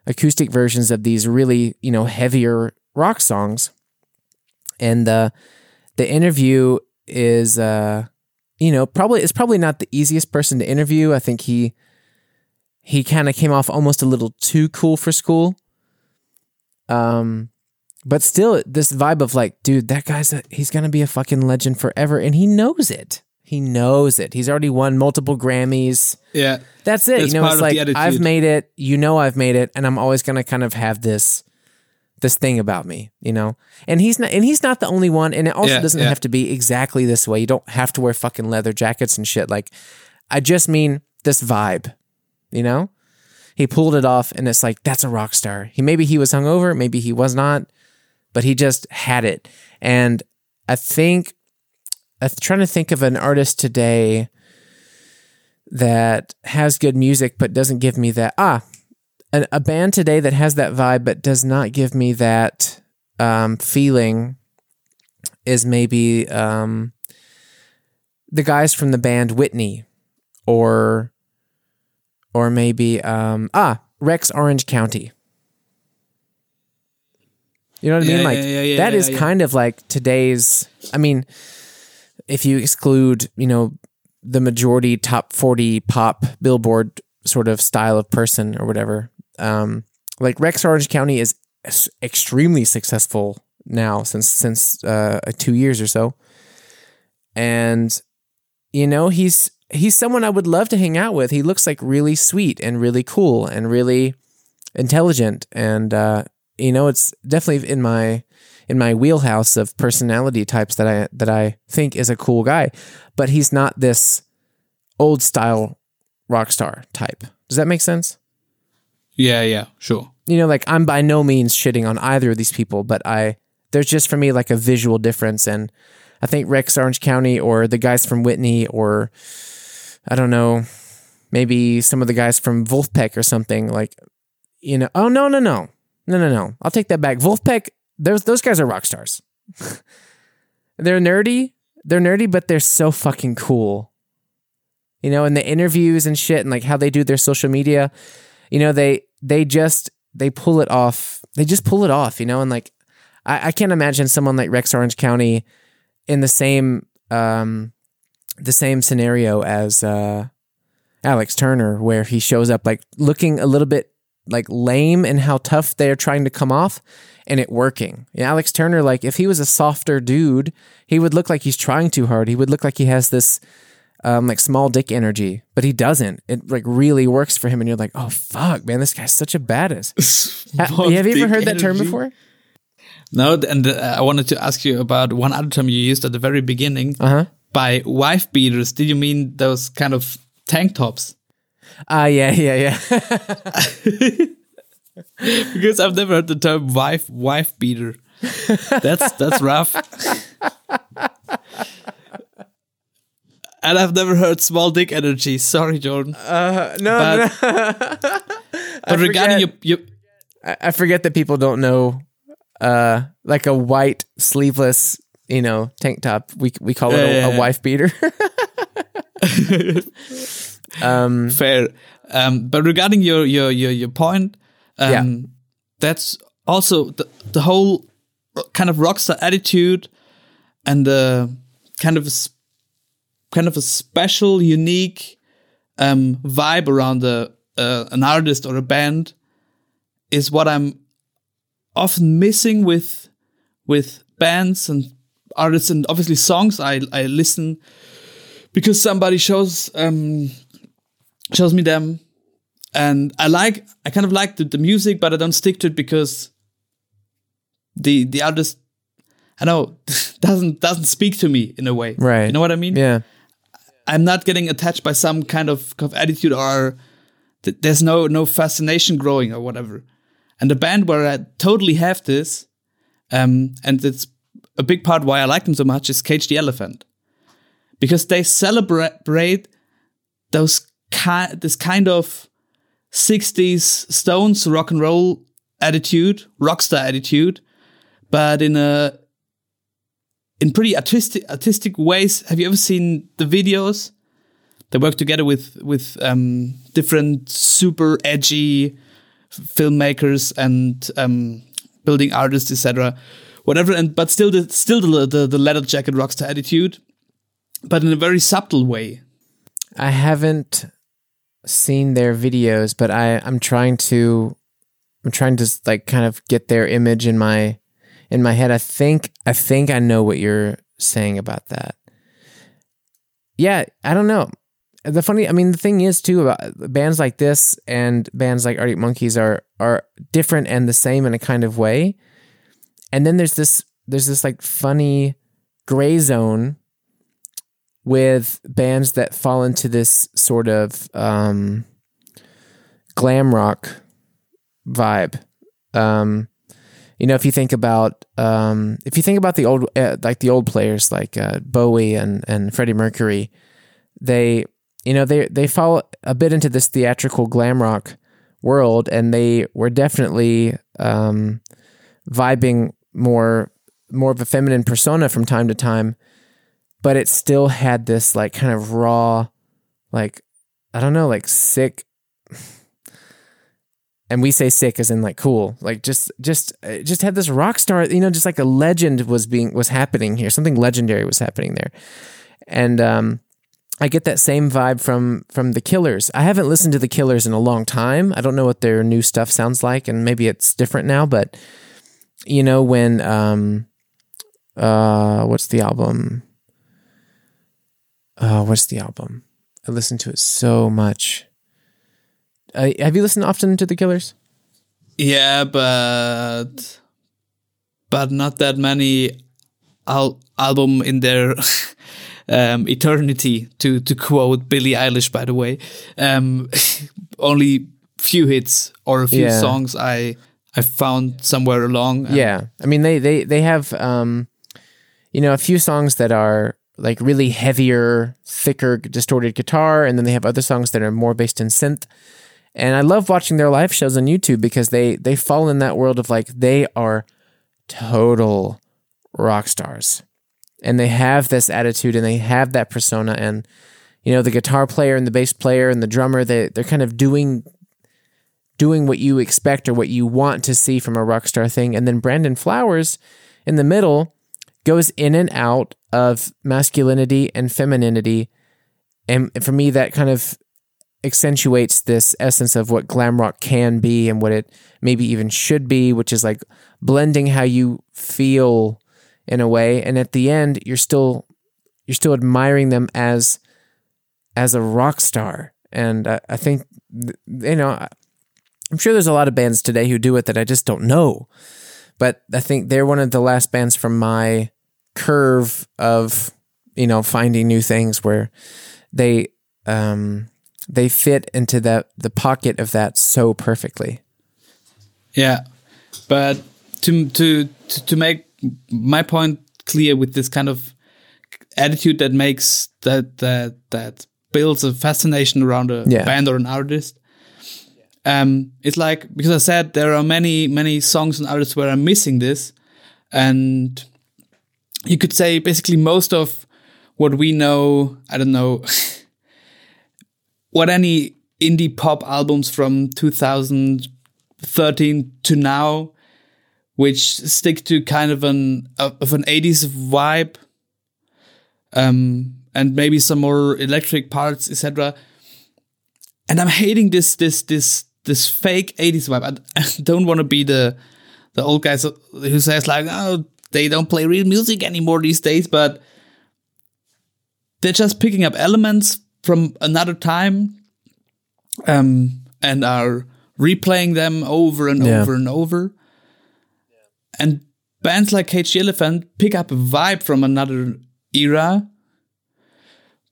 acoustic versions of these really you know heavier rock songs and the the interview is uh you know, probably is probably not the easiest person to interview. I think he he kind of came off almost a little too cool for school. Um but still this vibe of like, dude, that guy's a, he's to be a fucking legend forever and he knows it. He knows it. He's already won multiple Grammys. Yeah. That's it. That's you know, it's like. I've made it. You know, I've made it, and I'm always gonna kind of have this this thing about me. You know, and he's not, and he's not the only one. And it also Yeah, doesn't yeah. have to be exactly this way. You don't have to wear fucking leather jackets and shit. Like, I just mean this vibe. You know, he pulled it off, and it's like that's a rock star. He maybe he was hungover, maybe he was not, but he just had it. And I think I'm trying to think of an artist today that has good music but doesn't give me that ah a, a band today that has that vibe but does not give me that um, feeling is maybe um, the guys from the band Whitney or or maybe um, ah Rex Orange County. You know what I mean? Like yeah, yeah, yeah, that yeah, is yeah. kind of like today's. I mean, if you exclude, you know, the majority top 40 pop billboard sort of style of person or whatever, um, like Rex Orange County is extremely successful now since since uh, two years or so, and you know he's he's someone I would love to hang out with. He looks like really sweet and really cool and really intelligent, and uh, you know it's definitely in my in my wheelhouse of personality types that I that I think is a cool guy, but he's not this old style rock star type. Does that make sense? Yeah, yeah, sure. You know, like I'm by no means shitting on either of these people, but I there's just for me like a visual difference, and I think Rex Orange County or the guys from Whitney or I don't know, maybe some of the guys from Vulfpeck or something like, you know, oh no no no no no no, I'll take that back. Vulfpeck, those those guys are rock stars. they're nerdy, they're nerdy, but they're so fucking cool. You know, in the interviews and shit, and like how they do their social media, you know, they they just they pull it off. They just pull it off, you know, and like I, I can't imagine someone like Rex Orange County in the same um the same scenario as uh Alex Turner, where he shows up like looking a little bit like lame and how tough they're trying to come off and it working. Yeah, Alex Turner, like if he was a softer dude, he would look like he's trying too hard. He would look like he has this um, like small dick energy, but he doesn't. It like really works for him, and you're like, oh fuck, man, this guy's such a badass. Ha- have you ever heard that term energy. before? No, and uh, I wanted to ask you about one other term you used at the very beginning. Uh huh. By wife beaters, did you mean those kind of tank tops? Ah, yeah, yeah, yeah. Because I've never heard the term wife wife beater. That's that's rough. and I've never heard small dick energy. Sorry, Jordan. no, But- but regarding your, your I, I forget that people don't know, uh, like a white sleeveless, you know, tank top. We we call it a, a wife beater. um, fair, um, but regarding your your your your point, um, Yeah. that's also the the whole kind of rockstar attitude and the kind of a, kind of a special, unique um, vibe around the uh, an artist or a band is what I'm often missing with with bands and artists and obviously songs I I listen because somebody shows um shows me them and I like I kind of like the, the music but I don't stick to it because the the artist I know doesn't doesn't speak to me in a way Right. you know what I mean yeah, I'm not getting attached by some kind of, of attitude or th- there's no no fascination growing or whatever. And the band where I totally have this, um, and it's a big part why I like them so much is Cage the Elephant, because they celebrate those ki- this kind of 60s Stones rock and roll attitude, rockstar attitude, but in a in pretty artistic artistic ways. Have you ever seen the videos? They work together with with um, different super edgy filmmakers and um, building artists, etc. Whatever, and but still the still the, the the leather jacket rockstar attitude. but in a very subtle way. I haven't seen their videos, but I I'm trying to I'm trying to like kind of get their image in my in my head. I think I think I know what you're saying about that. Yeah, I don't know. The funny, I mean, the thing is too about bands like this and bands like Arctic Monkeys are are different and the same in a kind of way. And then there's this there's this like funny gray zone with bands that fall into this sort of um, glam rock vibe. Um, you know, if you think about um, if you think about the old uh, like the old players like uh, Bowie and and Freddie Mercury, they you know they they fall a bit into this theatrical glam rock world, and they were definitely um, vibing more more of a feminine persona from time to time, but it still had this like kind of raw, like I don't know, like sick and we say sick as in like cool like just just just had this rock star you know just like a legend was being was happening here something legendary was happening there. And um i get that same vibe from from the killers. I haven't listened to the killers in a long time. I don't know what their new stuff sounds like and maybe it's different now but you know when um uh what's the album uh what's the album i listen to it so much uh, have you listened often to the Killers? Yeah, but but not that many al- album in their um, eternity. To to quote Billie Eilish, by the way, um, only few hits or a few Yeah. songs I I found somewhere along. Yeah, I mean they they they have um, you know a few songs that are like really heavier, thicker, distorted guitar, and then they have other songs that are more based in synth. And I love watching their live shows on YouTube because they they fall in that world of like they are total rock stars, and they have this attitude and they have that persona, and you know the guitar player and the bass player and the drummer they they're kind of doing doing what you expect or what you want to see from a rock star thing. And then Brandon Flowers in the middle goes in and out of masculinity and femininity. And for me, that kind of accentuates this essence of what glam rock can be and what it maybe even should be, which is like blending how you feel in a way. And at the end, you're still you're still admiring them as as a rock star. And I, I think th- you know I'm sure there's a lot of bands today who do it that I just don't know. But I think they're one of the last bands from my curve of, you know, finding new things where they um they fit into that the pocket of that so perfectly. Yeah, but to to to, make my point clear with this kind of attitude that makes that that that builds a fascination around a Yeah. band or an artist. Um, it's like because I said there are many many songs and artists where I'm missing this, and you could say basically most of what we know. I don't know what any indie pop albums from 2013 to now, which stick to kind of an of an 80s vibe, um, and maybe some more electric parts, etc. And I'm hating this this this this fake 80s vibe. I, I don't want to be the the old guys who says like, oh, they don't play real music anymore these days, but they're just picking up elements from another time um, and are replaying them over and Yeah. over and over. And bands like Cage the Elephant pick up a vibe from another era,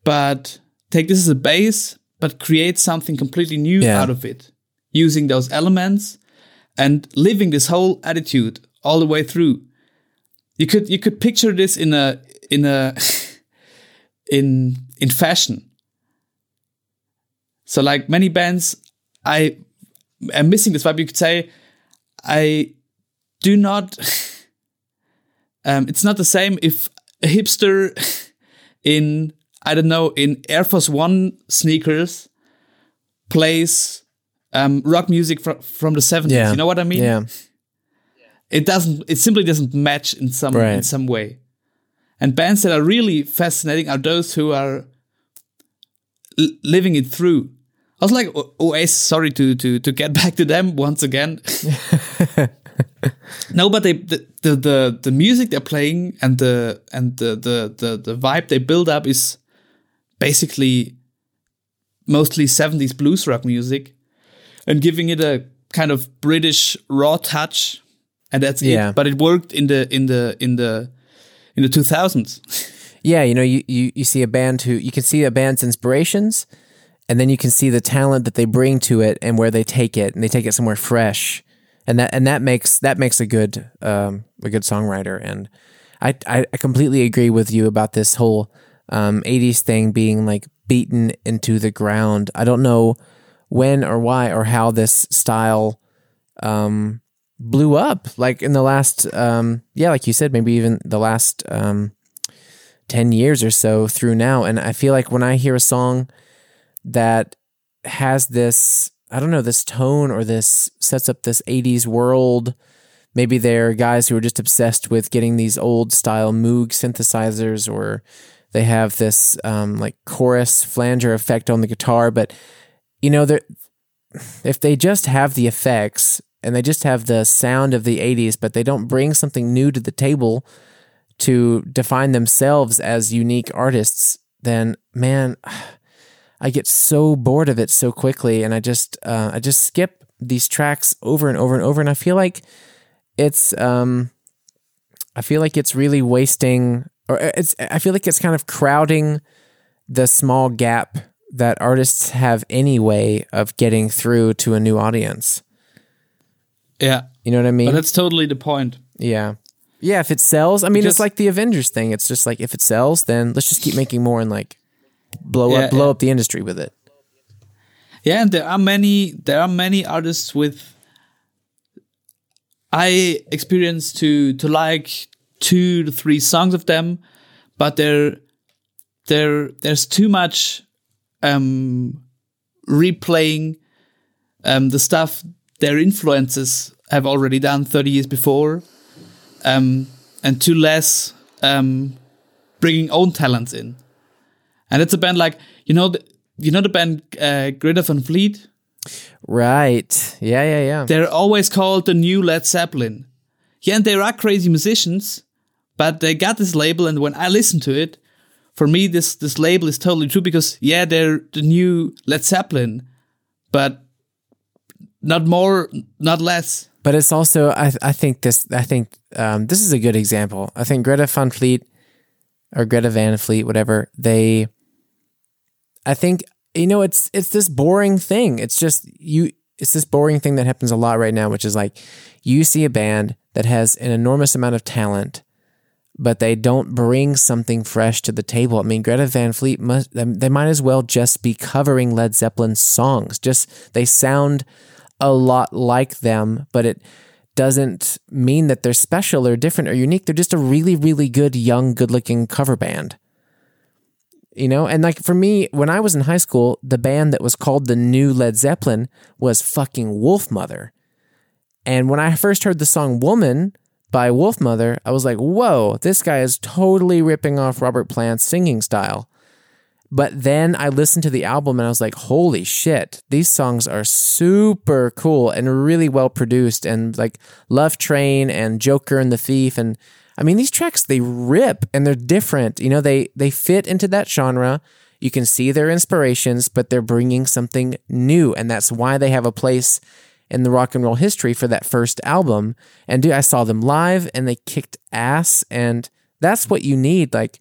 but take this as a base, but create something completely new Yeah. out of it, using those elements and living this whole attitude all the way through. You could you could picture this in a in a in in fashion. So like many bands, I am missing this vibe. You could say I do not. um, it's not the same if a hipster in I don't know in Air Force One sneakers plays um, rock music fr- from the seventies. Yeah. You know what I mean? Yeah. It doesn't. It simply doesn't match in some in some way. And bands that are really fascinating are those who are l- living it through. I was like, O- Oasis, sorry to, to, to get back to them once again. no, but they, the, the, the, the music they're playing and the, and the, the, the, the vibe they build up is basically mostly 70s blues rock music and giving it a kind of British raw touch. And that's Yeah. it. But it worked in the, in the, in the, in the 2000s. Yeah, you know, you, you, you see a band who you can see a band's inspirations, and then you can see the talent that they bring to it and where they take it, and they take it somewhere fresh, and that and that makes that makes a good um, a good songwriter. And I, I I completely agree with you about this whole um, '80s thing being like beaten into the ground. I don't know when or why or how this style um, blew up. Like in the last, um, yeah, like you said, maybe even the last. Um, 10 years or so through now. And I feel like when I hear a song that has this, I don't know, this tone or this sets up this 80s world, maybe they're guys who are just obsessed with getting these old style Moog synthesizers or they have this um, like chorus flanger effect on the guitar. But, you know, if they just have the effects and they just have the sound of the 80s, but they don't bring something new to the table, to define themselves as unique artists, then man, I get so bored of it so quickly, and I just uh, I just skip these tracks over and over and over, and I feel like it's um, I feel like it's really wasting, or it's I feel like it's kind of crowding the small gap that artists have any way of getting through to a new audience. Yeah. You know what I mean? But that's totally the point. Yeah. Yeah, if it sells, I mean, it's like the Avengers thing. It's just like if it sells, then let's just keep making more and like blow Yeah, up, blow yeah. up the industry with it. Yeah, and there are many there are many artists with I experienced to to like two to three songs of them, but there there there's too much um replaying um the stuff their influences have already done 30 years before um and too less um bringing own talents in and it's a band like you know the, you know the band uh, Greta Van Fleet Right. Yeah, yeah, yeah. they're always called the new Led Zeppelin. Yeah, and they are crazy musicians, but they got this label, and when I listen to it, for me this this label is totally true because yeah, they're the new Led Zeppelin, but not more, not less. But it's also, I, I think this, I think um, this is a good example. I think Greta Van Fleet or Greta Van Fleet, whatever, they, I think, you know, it's, it's this boring thing. It's just, you, it's this boring thing that happens a lot right now, which is like you see a band that has an enormous amount of talent, but they don't bring something fresh to the table. I mean, Greta Van Fleet must, they might as well just be covering Led Zeppelin songs. Just, they sound a lot like them, but it doesn't mean that they're special or different or unique. They're just a really, really good, young, good looking cover band. You know, and like for me, when I was in high school, the band that was called the New Led Zeppelin was fucking Wolfmother. And when I first heard the song Woman by Wolfmother, I was like, whoa, this guy is totally ripping off Robert Plant's singing style. But then I listened to the album and I was like, holy shit, these songs are super cool and really well produced. And like Love Train and Joker and the Thief. And I mean, these tracks, they rip and they're different. You know, they, they fit into that genre. You can see their inspirations, but they're bringing something new. And that's why they have a place in the rock and roll history for that first album. And dude, I saw them live and they kicked ass. And that's what you need. Like,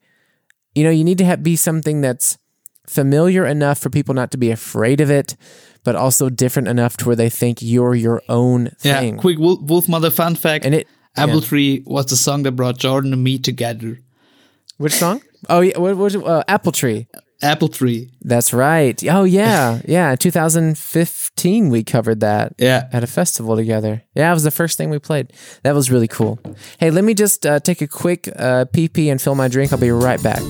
you know, you need to have, be something that's familiar enough for people not to be afraid of it, but also different enough to where they think you're your own thing. Yeah, quick Wolf, Wolfmother fun fact. And it- Apple yeah. Tree was the song that brought Jordan and me together. Which song? Oh yeah, what was it? Uh, Apple Tree. Apple Tree. That's right. Oh yeah, yeah. 2015 we covered that. Yeah. At a festival together. Yeah, it was the first thing we played. That was really cool. Hey, let me just uh, take a quick uh, pee pee and fill my drink. I'll be right back.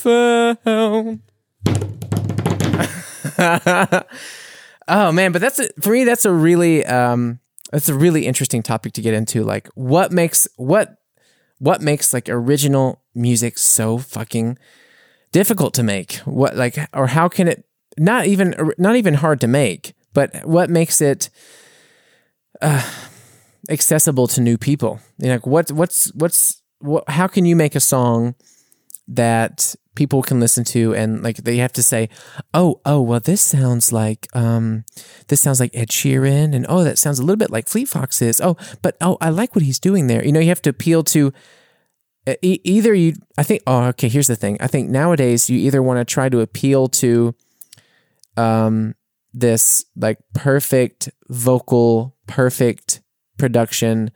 Found. oh man, but that's a, for me. That's a really um, that's a really interesting topic to get into. Like, what makes what what makes like original music so fucking difficult to make? What like or how can it not even not even hard to make, but what makes it uh, accessible to new people? You know, like what what's what's what, how can you make a song that people can listen to and like they have to say, oh, oh, well, this sounds like um, this sounds like Ed Sheeran, and oh, that sounds a little bit like Fleet Foxes. Oh, but oh, I like what he's doing there. You know, you have to appeal to e- either you. I think. Oh, okay. Here's the thing. I think nowadays you either want to try to appeal to um this like perfect vocal, perfect production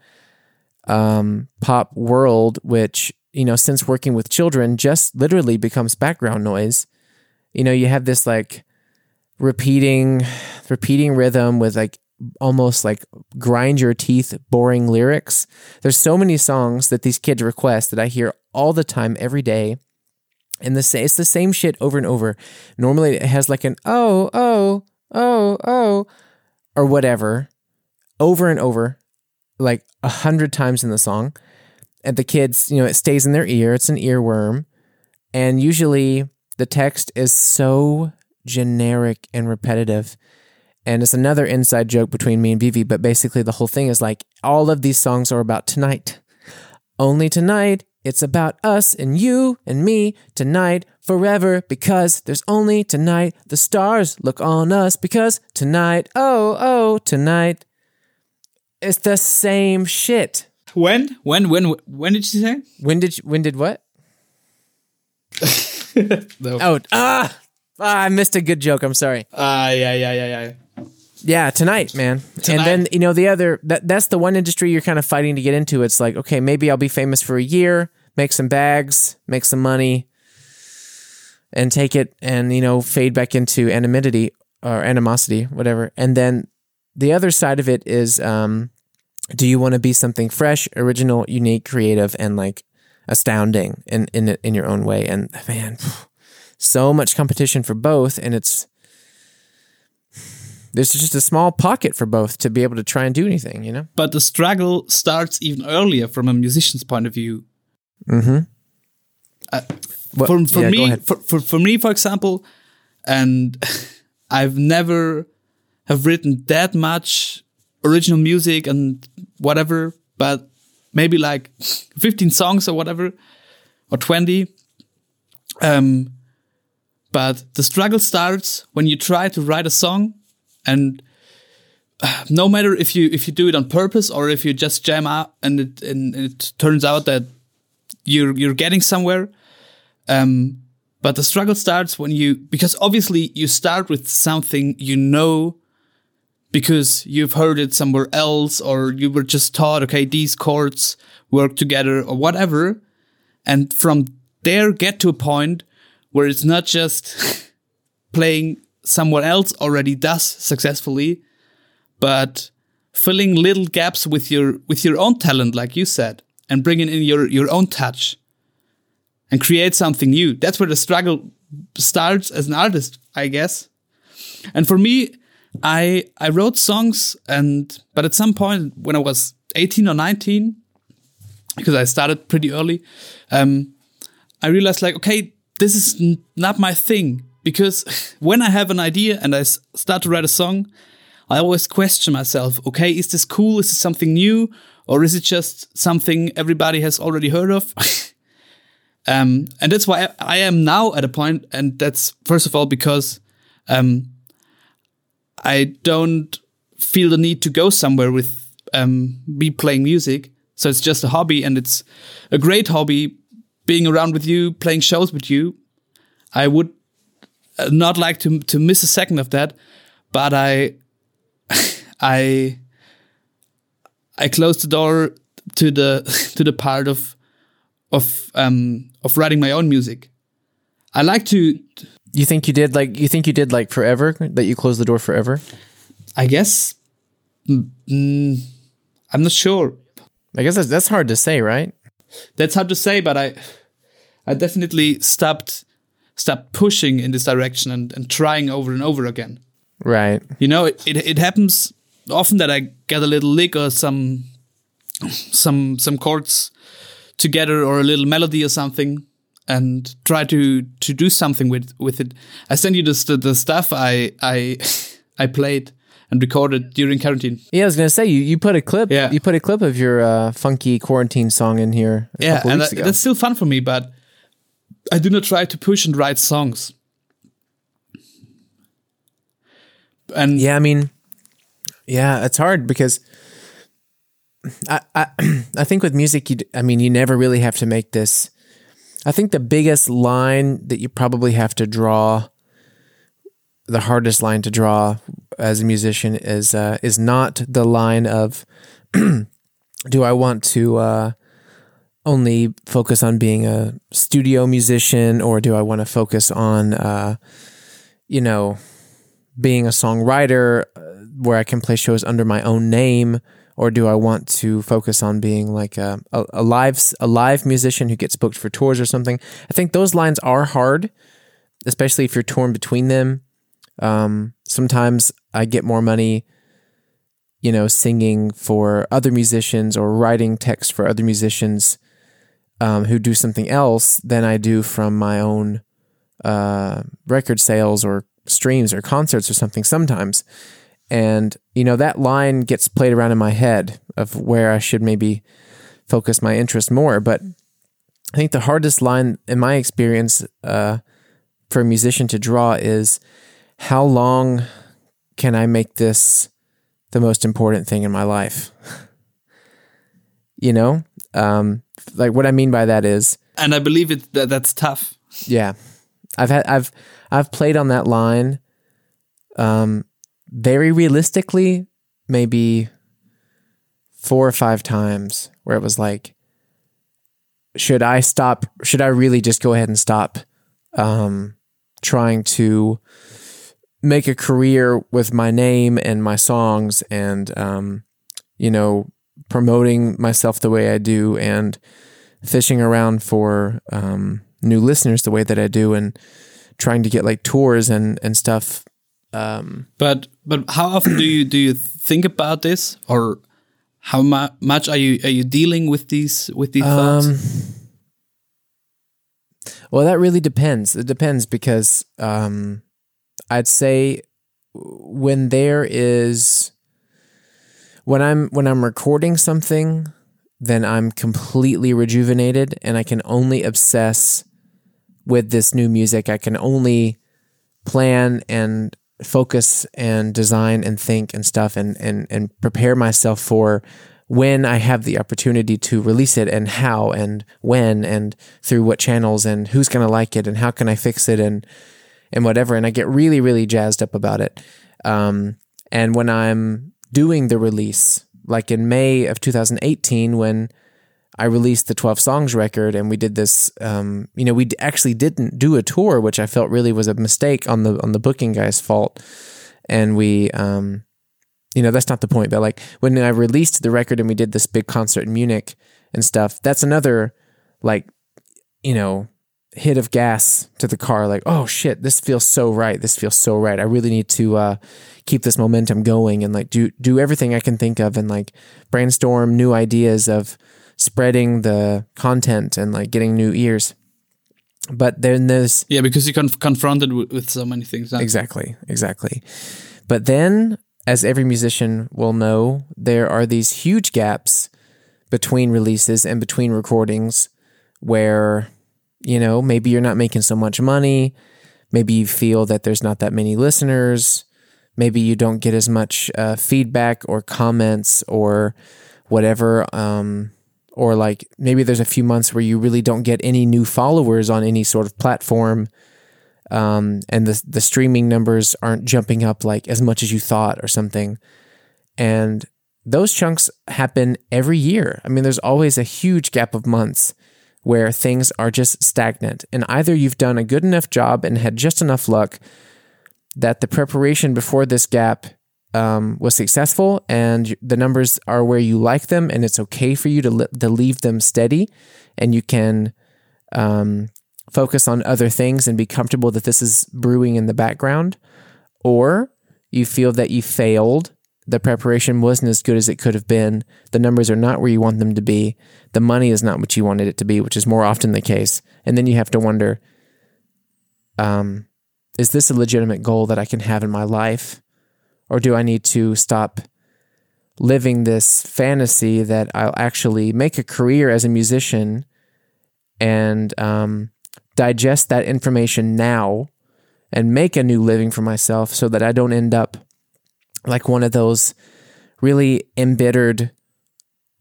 um pop world, which you know, since working with children, just literally becomes background noise. You know, you have this like repeating, repeating rhythm with like almost like grind your teeth, boring lyrics. There's so many songs that these kids request that I hear all the time, every day. And the it's the same shit over and over. Normally, it has like an oh, oh, oh, oh, or whatever, over and over, like a hundred times in the song and the kids, you know, it stays in their ear. It's an earworm. And usually the text is so generic and repetitive. And it's another inside joke between me and Vivi, but basically the whole thing is like all of these songs are about tonight. Only tonight. It's about us and you and me tonight forever because there's only tonight. The stars look on us because tonight, oh, oh, tonight. It's the same shit. When? When? When? When did you say? When did you, when did what? no. Oh, ah, ah, I missed a good joke. I'm sorry. Ah, uh, yeah, yeah, yeah, yeah. Yeah, tonight, man. Tonight. And then you know the other that that's the one industry you're kind of fighting to get into. It's like, okay, maybe I'll be famous for a year, make some bags, make some money, and take it and you know fade back into anonymity or animosity, whatever. And then the other side of it is um, do you want to be something fresh, original, unique, creative, and like astounding in in in your own way? And man, so much competition for both, and it's there's just a small pocket for both to be able to try and do anything, you know. But the struggle starts even earlier from a musician's point of view. Mm-hmm. Uh, well, for for yeah, me, for, for for me, for example, and I've never have written that much original music and whatever, but maybe like 15 songs or whatever, or 20. Um, but the struggle starts when you try to write a song and uh, no matter if you if you do it on purpose or if you just jam out and it and it turns out that you're you're getting somewhere um, but the struggle starts when you because obviously you start with something you know because you've heard it somewhere else or you were just taught, okay, these chords work together or whatever. And from there, get to a point where it's not just playing someone else already does successfully, but filling little gaps with your, with your own talent, like you said, and bringing in your, your own touch and create something new. That's where the struggle starts as an artist, I guess. And for me, I I wrote songs and but at some point when I was 18 or 19 because I started pretty early um, I realized like okay this is not my thing. Because when I have an idea and I start to write a song I always question myself okay is this cool? Is this something new? Or is it just something everybody has already heard of? Um, and that's why I, I, am now at a point and that's first of all because um, I don't feel the need to go somewhere with um, me playing music. So it's just a hobby, and it's a great hobby. Being around with you, playing shows with you, I would uh, not like to to miss a second of that. But I, I, I closed the door to the to the part of of um of writing my own music. I like to you think you did like you think you did like forever that you closed the door forever? I guess. Mm, I'm not sure. I guess that's, that's hard to say, right? That's hard to say, but I, I definitely stopped stopped pushing in this direction and, and trying over and over again. Right. You know, it, it, it happens often that I get a little lick or some some some chords together or a little melody or something and try to to do something with with it. I send you the the stuff I I I played and recorded during quarantine. Yeah, I was gonna say you, you put a clip. Yeah. You put a clip of your uh, funky quarantine song in here. A Yeah, and weeks that, that's still fun for me, but I do not try to push and write songs. And Yeah, I mean, yeah, it's hard because I I, I think with music, you I mean, you never really have to make this. I think the biggest line that you probably have to draw, the hardest line to draw as a musician is uh, is not the line of, do I want to uh, only focus on being a studio musician or do I want to focus on, uh, you know, being a songwriter uh, where I can play shows under my own name, or do I want to focus on being like a, a, a live a live musician who gets booked for tours or something? I think those lines are hard, especially if you're torn between them. Um, sometimes I get more money, you know, singing for other musicians or writing text for other musicians um, who do something else than I do from my own uh, record sales or streams or concerts or something sometimes. And, you know, that line gets played around in my head of where I should maybe focus my interest more. But I think the hardest line in my experience uh, for a musician to draw is how long can I make this the most important thing in my life? you know? Um, like what I mean by that is, and I believe it that that's tough. yeah. I've had I've I've played on that line um very realistically maybe four or five times where it was like should I stop should I really just go ahead and stop um trying to make a career with my name and my songs and um you know promoting myself the way I do and fishing around for um, new listeners the way that I do and trying to get like tours and and stuff. Um, But but how often do you do you think about this, or how mu- much are you are you dealing with these with these thoughts? um, well, that really depends. It depends because um, I'd say when there is when I'm when I'm recording something, then I'm completely rejuvenated and I can only obsess with this new music. I can only plan and focus and design and think and stuff and and and prepare myself for when I have the opportunity to release it and how and when and through what channels and who's going to like it and how can I fix it and and whatever and I get really really jazzed up about it. Um, and when I'm doing the release, like in May of 2018 when I released the 12 songs record and we did this um, you know we actually didn't do a tour which I felt really was a mistake on the on the booking guy's fault. And we um, you know that's not the point but like when I released the record and we did this big concert in Munich and stuff that's another like you know hit of gas to the car like oh shit this feels so right this feels so right. I really need to uh, keep this momentum going and like do do everything I can think of and like brainstorm new ideas of spreading the content and like getting new ears but then there's yeah, because you're conf- confronted with, with so many things. Exactly, exactly. But then, as every musician will know, there are these huge gaps between releases and between recordings where, you know, maybe you're not making so much money. Maybe you feel that there's not that many listeners. Maybe you don't get as much uh, feedback or comments or whatever. Um, or like maybe there's a few months where you really don't get any new followers on any sort of platform um, and the the streaming numbers aren't jumping up like as much as you thought or something. And those chunks happen every year. I mean, there's always a huge gap of months where things are just stagnant, and either you've done a good enough job and had just enough luck that the preparation before this gap um, was successful and the numbers are where you like them and it's okay for you to, li- to leave them steady and you can um, focus on other things and be comfortable that this is brewing in the background, or you feel that you failed. The preparation wasn't as good as it could have been. The numbers are not where you want them to be. The money is not what you wanted it to be, which is more often the case. And then you have to wonder um, is this a legitimate goal that I can have in my life? Or do I need to stop living this fantasy that I'll actually make a career as a musician and um, digest that information now and make a new living for myself so that I don't end up like one of those really embittered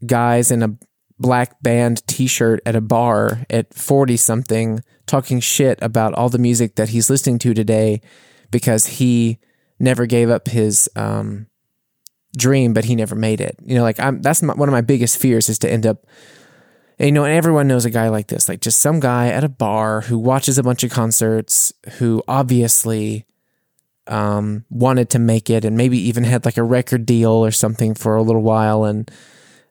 guys in a black band t-shirt at a bar at 40 something talking shit about all the music that he's listening to today because he never gave up his um, dream but he never made it you know like I'm that's my, one of my biggest fears is to end up and, you know and everyone knows a guy like this like just some guy at a bar who watches a bunch of concerts who obviously um, wanted to make it and maybe even had like a record deal or something for a little while and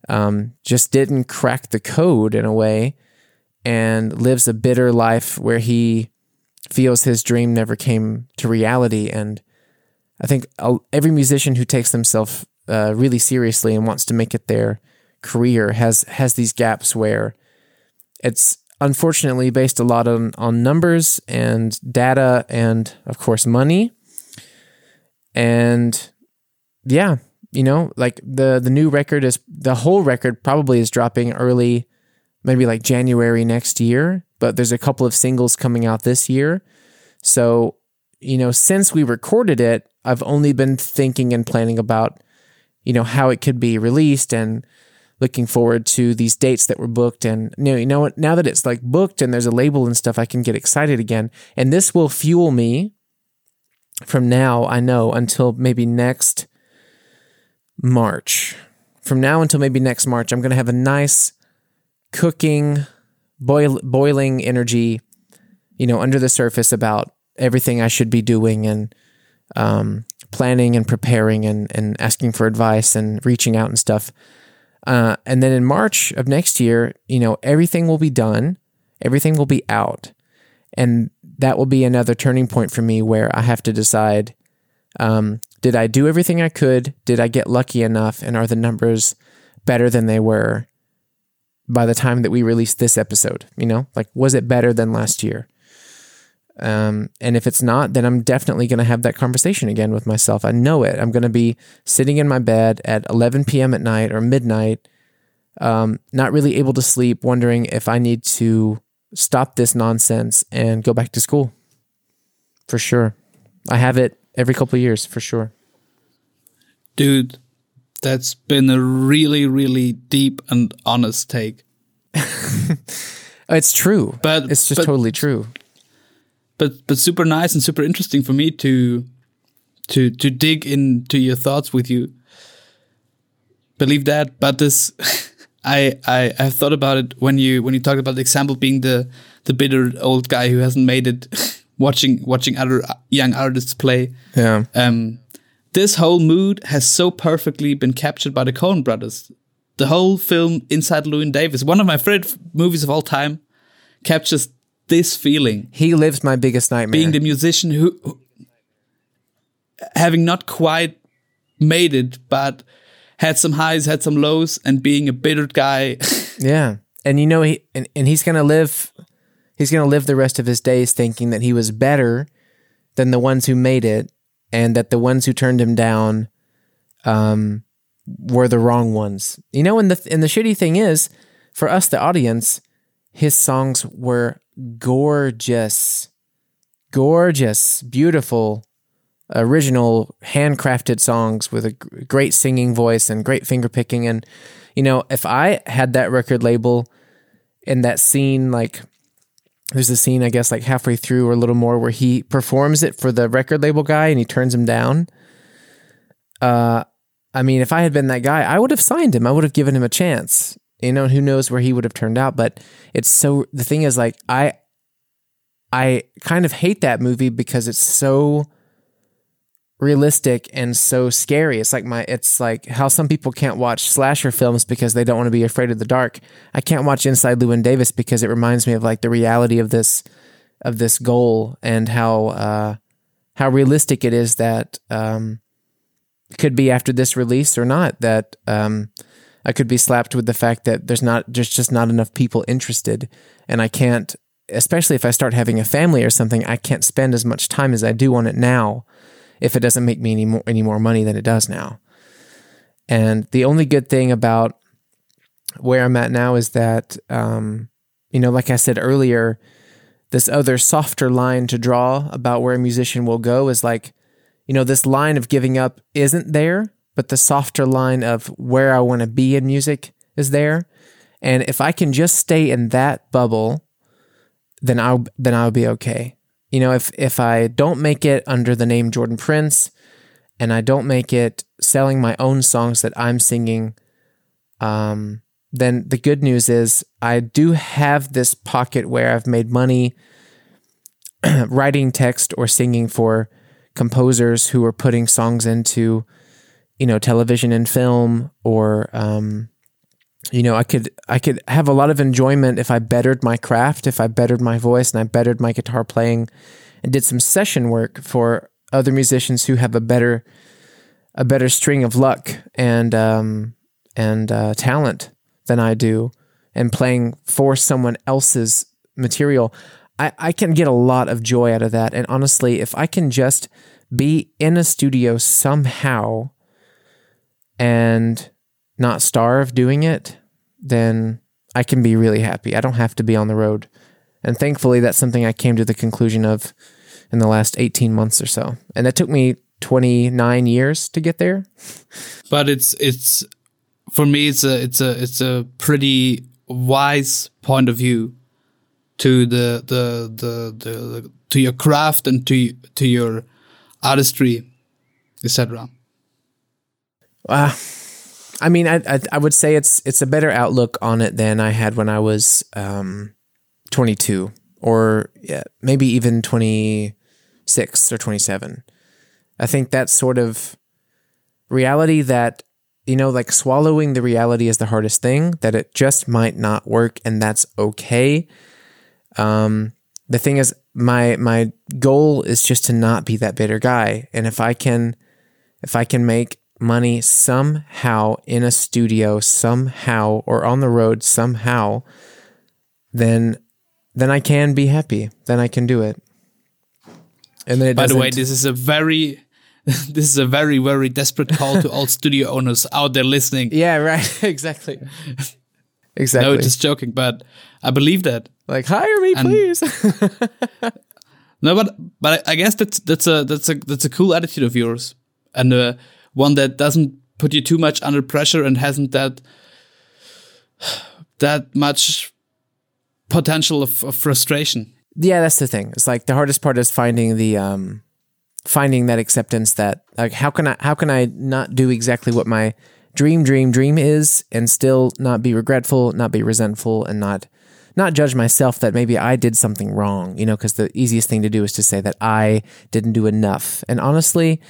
um, just didn't crack the code in a way and lives a bitter life where he feels his dream never came to reality. And I think every musician who takes themselves uh, really seriously and wants to make it their career has has these gaps where it's unfortunately based a lot on on numbers and data and of course money. And yeah you know like the the new record is the whole record probably is dropping early maybe like January next year but there's a couple of singles coming out this year. So you know since we recorded it I've only been thinking and planning about you know how it could be released and looking forward to these dates that were booked. And you know, you know now that it's like booked and there's a label and stuff I can get excited again. And this will fuel me from now I know until maybe next March. From now until maybe next March, I'm going to have a nice cooking, boil, boiling energy, you know, under the surface about everything I should be doing and um, planning and preparing and, and asking for advice and reaching out and stuff. Uh, and then in March of next year, you know, everything will be done, everything will be out. And that will be another turning point for me where I have to decide um, did I do everything I could? Did I get lucky enough? And are the numbers better than they were by the time that we released this episode? You know, like, was it better than last year? Um, and if it's not, then I'm definitely going to have that conversation again with myself. I know it. I'm going to be sitting in my bed at 11 p.m. at night or midnight, um, not really able to sleep, wondering if I need to stop this nonsense and go back to school. For sure. I have it every couple of years for sure. Dude, that's been a really, really deep and honest take. it's true, but it's just but, totally true. But but super nice and super interesting for me to to to dig into your thoughts with you. Believe that, but this I I have thought about it when you when you talked about the example being the the bitter old guy who hasn't made it watching watching other young artists play. Yeah. Um, this whole mood has so perfectly been captured by the Coen brothers. The whole film Inside Llewyn Davis, one of my favorite movies of all time, captures this feeling. He lives my biggest nightmare. Being the musician who, who having not quite made it, but had some highs, had some lows, and being a bitter guy. yeah. And you know he and, and he's gonna live he's going to live the rest of his days thinking that he was better than the ones who made it and that the ones who turned him down um, were the wrong ones. You know, and the and the shitty thing is, for us, the audience, his songs were gorgeous, gorgeous, beautiful, original, handcrafted songs with a great singing voice and great finger picking. And you know, if I had that record label in that scene, like there's a scene, I guess, like halfway through or a little more where he performs it for the record label guy and he turns him down. Uh, I mean, if I had been that guy, I would have signed him. I would have given him a chance. You know, who knows where he would have turned out. But it's so the thing is, like, I, I kind of hate that movie because it's so realistic and so scary. It's like my it's like how some people can't watch slasher films because they don't want to be afraid of the dark. I can't watch Inside Llewyn Davis because it reminds me of like the reality of this of this goal and how uh, how realistic it is that um, could be after this release or not that um, I could be slapped with the fact that there's not there's just not enough people interested and I can't especially if I start having a family or something I can't spend as much time as I do on it now if it doesn't make me any more any more money than it does now. And the only good thing about where I'm at now is that, um, you know, like I said earlier, this other softer line to draw about where a musician will go is like, you know, this line of giving up isn't there, but the softer line of where I want to be in music is there. And if I can just stay in that bubble, then I'll then I'll be okay. You know, if if I don't make it under the name Jordan Prince and I don't make it selling my own songs that I'm singing, um, then the good news is I do have this pocket where I've made money writing text or singing for composers who are putting songs into, you know, television and film or, um, you know, I could I could have a lot of enjoyment if I bettered my craft, if I bettered my voice and I bettered my guitar playing and did some session work for other musicians who have a better a better string of luck and um, and uh, talent than I do, and playing for someone else's material. I, I can get a lot of joy out of that. And honestly, if I can just be in a studio somehow and not starve doing it, then I can be really happy. I don't have to be on the road. And thankfully, that's something I came to the conclusion of in the last 18 months or so. And that took me 29 years to get there. But it's, it's, for me, it's a, it's a, it's a pretty wise point of view to the, the, the, the, the to your craft and to, to your artistry, etc. Uh, I mean, I, I, I would say it's it's a better outlook on it than I had when I was um, 22 or yeah, maybe even 26 or 27. I think that's sort of reality that you know, like swallowing the reality is the hardest thing. That it just might not work, and that's okay. Um, the thing is, my my goal is just to not be that bitter guy, and if I can, if I can make money somehow in a studio somehow or on the road somehow then then I can be happy. Then I can do it. And then by the way this is a very this is a very very desperate call to all studio owners out there listening. Yeah right. Exactly. Exactly. no just joking but I believe that. Like hire me and please. No but but I guess that's that's a that's a that's a cool attitude of yours. And uh, one that doesn't put you too much under pressure and hasn't that that much potential of, of, frustration. Yeah, that's the thing. It's like the hardest part is finding the um finding that acceptance that like how can I how can I not do exactly what my dream dream dream is and still not be regretful, not be resentful and not not judge myself that maybe I did something wrong, you know, because the easiest thing to do is to say that I didn't do enough. And honestly,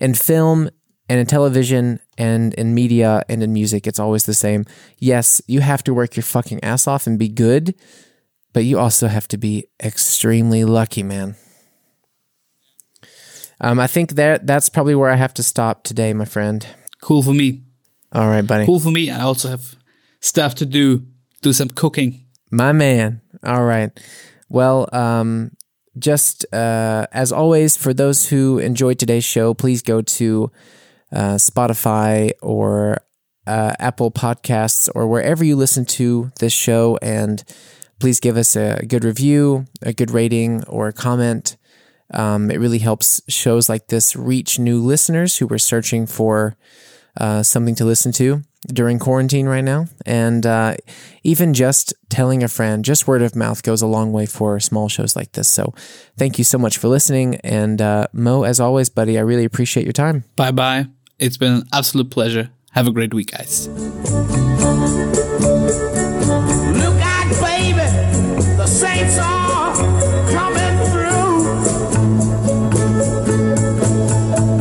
in film and in television and in media and in music, it's always the same. Yes, you have to work your fucking ass off and be good, but you also have to be extremely lucky, man. Um, I think that that's probably where I have to stop today, my friend. Cool for me. All right, buddy. Cool for me. I also have stuff to do. Do some cooking. My man. All right. Well, um, just uh, as always, for those who enjoyed today's show, please go to uh, Spotify or uh, Apple Podcasts or wherever you listen to this show. And please give us a good review, a good rating, or a comment. Um, it really helps shows like this reach new listeners who are searching for uh, something to listen to during quarantine right now. And uh, even just telling a friend, just word of mouth goes a long way for small shows like this. So thank you so much for listening. And uh, Mo, as always, buddy, I really appreciate your time. Bye bye. It's been an absolute pleasure. Have a great week, guys. Look out, baby. The Saints are coming through.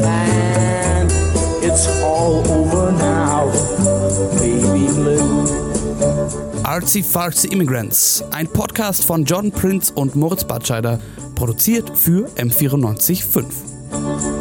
And it's all over now, baby blue. Artsy Fartsy Immigrants, ein Podcast von John Prince und Moritz Batscheider, produziert für M945.